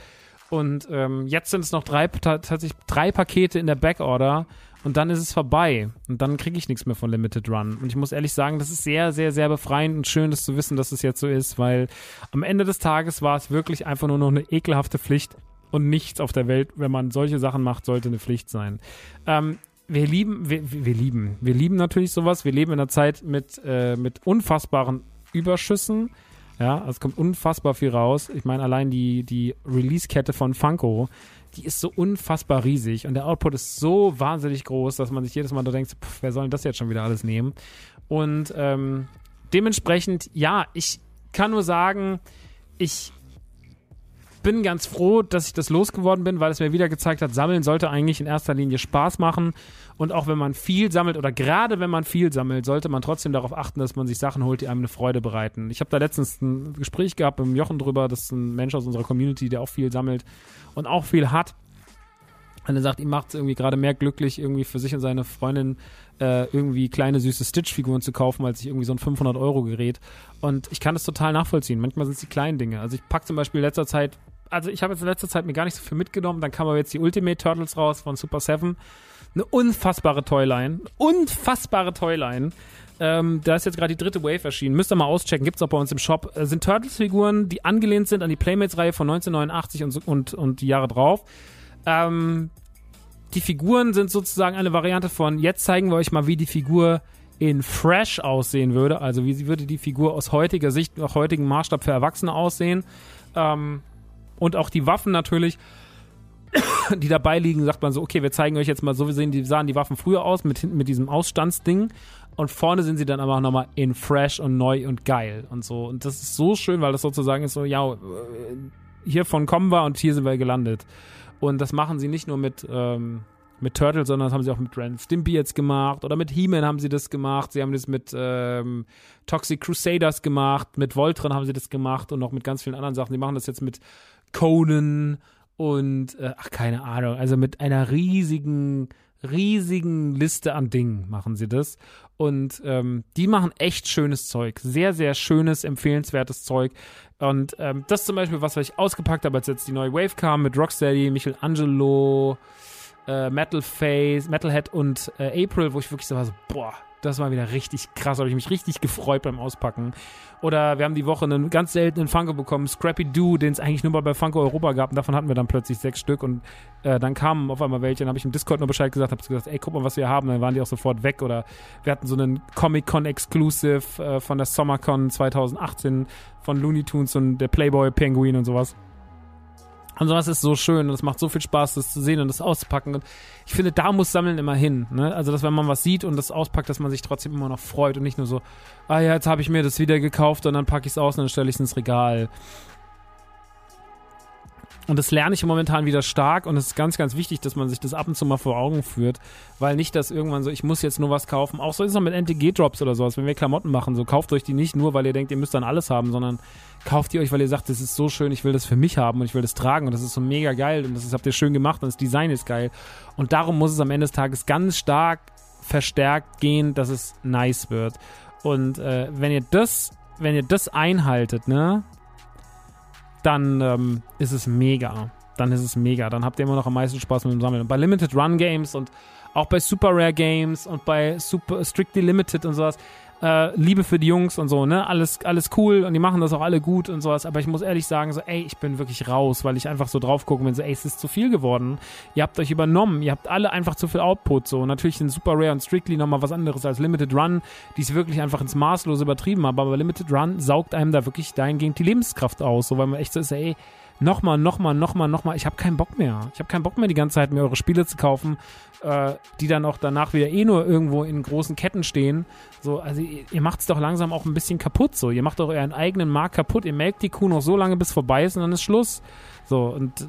Und ähm, jetzt sind es noch drei, tatsächlich drei Pakete in der Backorder und dann ist es vorbei. Und dann kriege ich nichts mehr von Limited Run. Und ich muss ehrlich sagen, das ist sehr, sehr, sehr befreiend und schön, das zu wissen, dass es jetzt so ist, weil am Ende des Tages war es wirklich einfach nur noch eine ekelhafte Pflicht, und nichts auf der Welt, wenn man solche Sachen macht, sollte eine Pflicht sein. Ähm, wir lieben, wir, wir, lieben, wir lieben natürlich sowas. Wir leben in einer Zeit mit, äh, mit unfassbaren Überschüssen. Ja, es kommt unfassbar viel raus. Ich meine, allein die, die Release-Kette von Funko, die ist so unfassbar riesig und der Output ist so wahnsinnig groß, dass man sich jedes Mal da denkt, pff, wer soll denn das jetzt schon wieder alles nehmen? Und ähm, dementsprechend, ja, ich kann nur sagen, ich bin ganz froh, dass ich das losgeworden bin, weil es mir wieder gezeigt hat, Sammeln sollte eigentlich in erster Linie Spaß machen. Und auch wenn man viel sammelt oder gerade wenn man viel sammelt, sollte man trotzdem darauf achten, dass man sich Sachen holt, die einem eine Freude bereiten. Ich habe da letztens ein Gespräch gehabt mit Jochen drüber, das ist ein Mensch aus unserer Community, der auch viel sammelt und auch viel hat. Und er sagt, ihm macht es irgendwie gerade mehr glücklich, irgendwie für sich und seine Freundin äh, irgendwie kleine süße Stitch-Figuren zu kaufen, als sich irgendwie so ein 500-Euro-Gerät. Und ich kann das total nachvollziehen. Manchmal sind es die kleinen Dinge. Also ich packe zum Beispiel in letzter Zeit, also ich habe jetzt in letzter Zeit mir gar nicht so viel mitgenommen. Dann kam aber jetzt die Ultimate Turtles raus von Super 7. Eine unfassbare Toyline. Unfassbare Toyline. Ähm, da ist jetzt gerade die dritte Wave erschienen. Müsst ihr mal auschecken. Gibt's auch bei uns im Shop. Äh, sind Turtles-Figuren, die angelehnt sind an die Playmates-Reihe von 1989 und, und, und die Jahre drauf. Ähm, die Figuren sind sozusagen eine Variante von, jetzt zeigen wir euch mal, wie die Figur in Fresh aussehen würde. Also wie würde die Figur aus heutiger Sicht, nach heutigem Maßstab für Erwachsene aussehen. Ähm, und auch die Waffen natürlich, die dabei liegen, sagt man so, okay, wir zeigen euch jetzt mal so, wie sehen die, sahen die Waffen früher aus mit mit diesem Ausstandsding. Und vorne sind sie dann aber auch nochmal in fresh und neu und geil und so. Und das ist so schön, weil das sozusagen ist so, ja, äh, hiervon kommen wir und hier sind wir gelandet. Und das machen sie nicht nur mit, ähm, mit Turtles, sondern das haben sie auch mit Ren Stimpy jetzt gemacht. Oder mit He-Man haben sie das gemacht. Sie haben das mit ähm, Toxic Crusaders gemacht. Mit Voltron haben sie das gemacht. Und noch mit ganz vielen anderen Sachen. Sie machen das jetzt mit Conan und, äh, ach, keine Ahnung. Also mit einer riesigen, riesigen Liste an Dingen machen sie das. Und ähm, die machen echt schönes Zeug. Sehr, sehr schönes, empfehlenswertes Zeug. Und ähm, das zum Beispiel, was ich ausgepackt habe, als jetzt die neue Wave kam mit Rocksteady, Michelangelo, äh, Metal Metalhead und äh, April, wo ich wirklich so war, so, boah, das war wieder richtig krass, habe ich mich richtig gefreut beim Auspacken. Oder wir haben die Woche einen ganz seltenen Funko bekommen, Scrappy Doo, den es eigentlich nur mal bei Funko Europa gab. Und davon hatten wir dann plötzlich sechs Stück. Und äh, dann kamen auf einmal welche. Dann habe ich im Discord nur Bescheid gesagt, habe gesagt, ey, guck mal, was wir haben. Dann waren die auch sofort weg. Oder wir hatten so einen Comic-Con Exclusive äh, von der SummerCon 2018 von Looney Tunes und der Playboy Penguin und sowas. Und sowas ist so schön und es macht so viel Spaß, das zu sehen und das auszupacken. Und ich finde, da muss Sammeln immer hin. Ne? Also, dass wenn man was sieht und das auspackt, dass man sich trotzdem immer noch freut und nicht nur so, ah ja, jetzt habe ich mir das wieder gekauft und dann packe ich es aus und dann stelle ich es ins Regal. Und das lerne ich momentan wieder stark und es ist ganz, ganz wichtig, dass man sich das ab und zu mal vor Augen führt, weil nicht, dass irgendwann so, ich muss jetzt nur was kaufen. Auch so ist es noch mit NTG-Drops oder sowas, wenn wir Klamotten machen, so kauft euch die nicht nur, weil ihr denkt, ihr müsst dann alles haben, sondern kauft ihr euch, weil ihr sagt, das ist so schön, ich will das für mich haben und ich will das tragen und das ist so mega geil und das ist, habt ihr schön gemacht und das Design ist geil. Und darum muss es am Ende des Tages ganz stark verstärkt gehen, dass es nice wird. Und äh, wenn ihr das, wenn ihr das einhaltet, ne, dann ähm, ist es mega. Dann ist es mega. Dann habt ihr immer noch am meisten Spaß mit dem Sammeln. Und bei Limited Run Games und auch bei Super Rare Games und bei Super Strictly Limited und sowas, äh, Liebe für die Jungs und so, ne? Alles, alles cool und die machen das auch alle gut und sowas. Aber ich muss ehrlich sagen, so, ey, ich bin wirklich raus, weil ich einfach so drauf gucke und bin so, ey, es ist zu viel geworden. Ihr habt euch übernommen, ihr habt alle einfach zu viel Output, so. Natürlich sind Super Rare und Strictly nochmal was anderes als Limited Run, die es wirklich einfach ins Maßlose übertrieben haben. Aber Limited Run saugt einem da wirklich dahingehend die Lebenskraft aus, so, weil man echt so ist, ey, nochmal, nochmal, nochmal, nochmal. Ich habe keinen Bock mehr. Ich habe keinen Bock mehr, die ganze Zeit mir eure Spiele zu kaufen, äh, die dann auch danach wieder eh nur irgendwo in großen Ketten stehen. So, also ihr, ihr macht es doch langsam auch ein bisschen kaputt. So, ihr macht doch euren eigenen Markt kaputt. Ihr melkt die Kuh noch so lange, bis vorbei ist und dann ist Schluss. So, und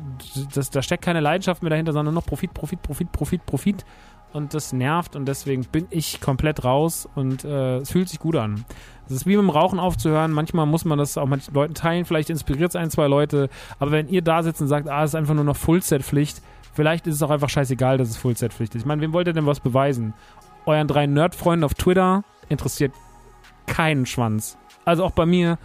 das, da steckt keine Leidenschaft mehr dahinter, sondern noch Profit, Profit, Profit, Profit, Profit. Und das nervt und deswegen bin ich komplett raus und äh, es fühlt sich gut an. Es ist wie mit dem Rauchen aufzuhören. Manchmal muss man das auch manchen Leuten teilen. Vielleicht inspiriert es ein, zwei Leute. Aber wenn ihr da sitzt und sagt, ah, es ist einfach nur noch Fullset-Pflicht, vielleicht ist es auch einfach scheißegal, dass es Fullset-Pflicht ist. Ich meine, wem wollt ihr denn was beweisen? Euren drei Nerd-Freunden auf Twitter interessiert keinen Schwanz. Also auch bei mir,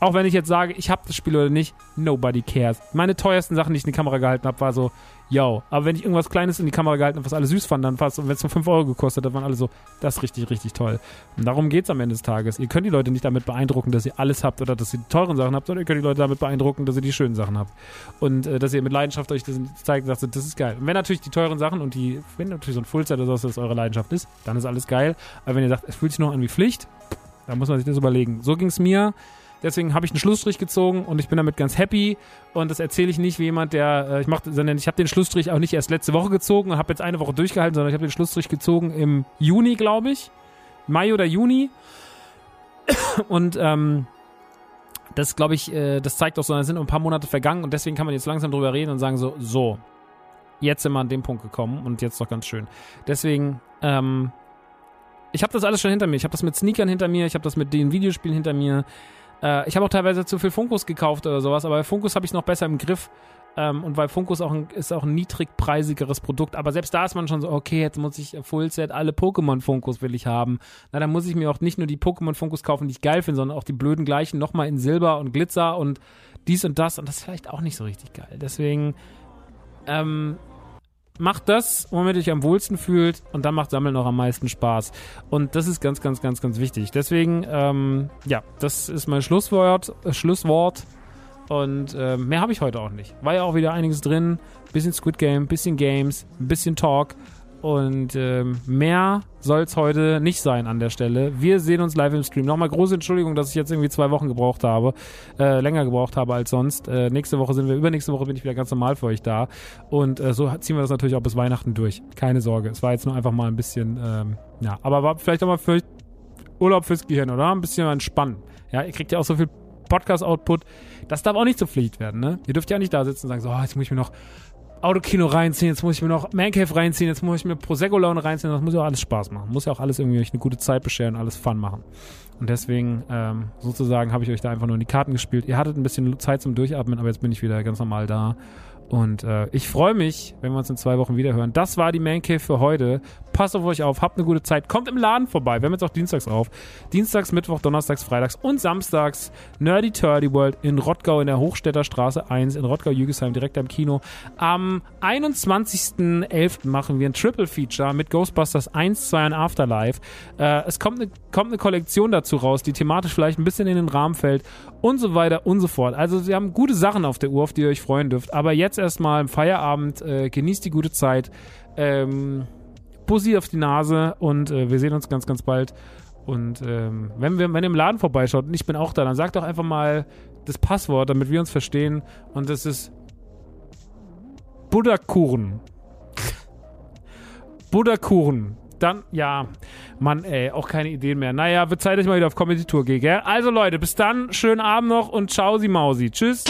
auch wenn ich jetzt sage, ich habe das Spiel oder nicht, nobody cares. Meine teuersten Sachen, die ich in die Kamera gehalten habe, war so, yo. Aber wenn ich irgendwas Kleines in die Kamera gehalten habe, was alle süß fanden, dann fast, und wenn es nur 5 Euro gekostet hat, waren alle so, das ist richtig, richtig toll. Und darum geht es am Ende des Tages. Ihr könnt die Leute nicht damit beeindrucken, dass ihr alles habt oder dass ihr die teuren Sachen habt, sondern ihr könnt die Leute damit beeindrucken, dass ihr die schönen Sachen habt. Und äh, dass ihr mit Leidenschaft euch das zeigt und sagt, das ist geil. Und wenn natürlich die teuren Sachen und die, wenn natürlich so ein Fullset oder so, dass eure Leidenschaft ist, dann ist alles geil. Aber wenn ihr sagt, es fühlt sich noch an wie Pflicht, dann muss man sich das überlegen. So ging es mir. Deswegen habe ich einen Schlussstrich gezogen und ich bin damit ganz happy. Und das erzähle ich nicht wie jemand, der äh, ich mache, sondern ich habe den Schlussstrich auch nicht erst letzte Woche gezogen und habe jetzt eine Woche durchgehalten, sondern ich habe den Schlussstrich gezogen im Juni, glaube ich, Mai oder Juni. Und ähm, das glaube ich, äh, das zeigt auch so, da sind ein paar Monate vergangen und deswegen kann man jetzt langsam drüber reden und sagen so, so, jetzt sind wir an dem Punkt gekommen und jetzt doch ganz schön. Deswegen, ähm, ich habe das alles schon hinter mir. Ich habe das mit Sneakern hinter mir, ich habe das mit den Videospielen hinter mir. Äh, ich habe auch teilweise zu viel Funkos gekauft oder sowas, aber bei Funkos habe ich noch besser im Griff. Ähm, und weil Funkus auch ein, ist auch ein niedrigpreisigeres Produkt, aber selbst da ist man schon so, okay, jetzt muss ich Fullset, alle Pokémon Funkus will ich haben. Na, dann muss ich mir auch nicht nur die Pokémon Funkus kaufen, die ich geil finde, sondern auch die blöden gleichen nochmal in Silber und Glitzer und dies und das und das ist vielleicht auch nicht so richtig geil. Deswegen, ähm, macht das, womit ihr euch am wohlsten fühlt und dann macht Sammeln auch am meisten Spaß. Und das ist ganz, ganz, ganz, ganz wichtig. Deswegen, ähm, ja, das ist mein Schlusswort. Äh, Schlusswort. Und äh, mehr habe ich heute auch nicht. War ja auch wieder einiges drin. Bisschen Squid Game, bisschen Games, bisschen Talk. Und ähm, mehr soll es heute nicht sein an der Stelle. Wir sehen uns live im Stream. Nochmal große Entschuldigung, dass ich jetzt irgendwie zwei Wochen gebraucht habe. Äh, länger gebraucht habe als sonst. Äh, nächste Woche sind wir, übernächste Woche bin ich wieder ganz normal für euch da. Und äh, so ziehen wir das natürlich auch bis Weihnachten durch. Keine Sorge. Es war jetzt nur einfach mal ein bisschen, ähm, ja, aber war vielleicht auch mal für Urlaub fürs Gehirn, oder? Ein bisschen entspannen. Ja, ihr kriegt ja auch so viel Podcast-Output. Das darf auch nicht zur Pflicht werden, ne? Ihr dürft ja nicht da sitzen und sagen, so, oh, jetzt muss ich mir noch Autokino reinziehen, jetzt muss ich mir noch Mancave reinziehen, jetzt muss ich mir Prosecco Laune reinziehen, das muss ja auch alles Spaß machen. Muss ja auch alles irgendwie euch eine gute Zeit bescheren, alles Fun machen. Und deswegen, ähm, sozusagen, habe ich euch da einfach nur in die Karten gespielt. Ihr hattet ein bisschen Zeit zum Durchatmen, aber jetzt bin ich wieder ganz normal da. Und äh, ich freue mich, wenn wir uns in zwei Wochen wieder hören. Das war die Man Cave für heute. Passt auf euch auf, habt eine gute Zeit. Kommt im Laden vorbei. Wir haben jetzt auch dienstags auf. Dienstags, Mittwoch, Donnerstags, Freitags und Samstags Nerdy Turdy World in Rottgau in der Hochstädter Straße 1 in Rottgau-Jügesheim, direkt am Kino. Am 21.11. machen wir ein Triple Feature mit Ghostbusters 1, 2 und Afterlife. Äh, es kommt eine, kommt eine Kollektion dazu raus, die thematisch vielleicht ein bisschen in den Rahmen fällt und so weiter und so fort. Also, sie haben gute Sachen auf der Uhr, auf die ihr euch freuen dürft. Aber jetzt erstmal im Feierabend. Äh, genießt die gute Zeit. Ähm, Bussi auf die Nase und äh, wir sehen uns ganz, ganz bald. Und ähm, wenn, wir, wenn ihr im Laden vorbeischaut und ich bin auch da, dann sagt doch einfach mal das Passwort, damit wir uns verstehen. Und das ist Buddha-Kuchen. Buddha-Kuchen. Dann, ja, Mann, ey, auch keine Ideen mehr. Naja, wird Zeit, dass ich mal wieder auf Comedy-Tour gehe, gell? Also Leute, bis dann, schönen Abend noch und ciao, Sie Mausi. Tschüss.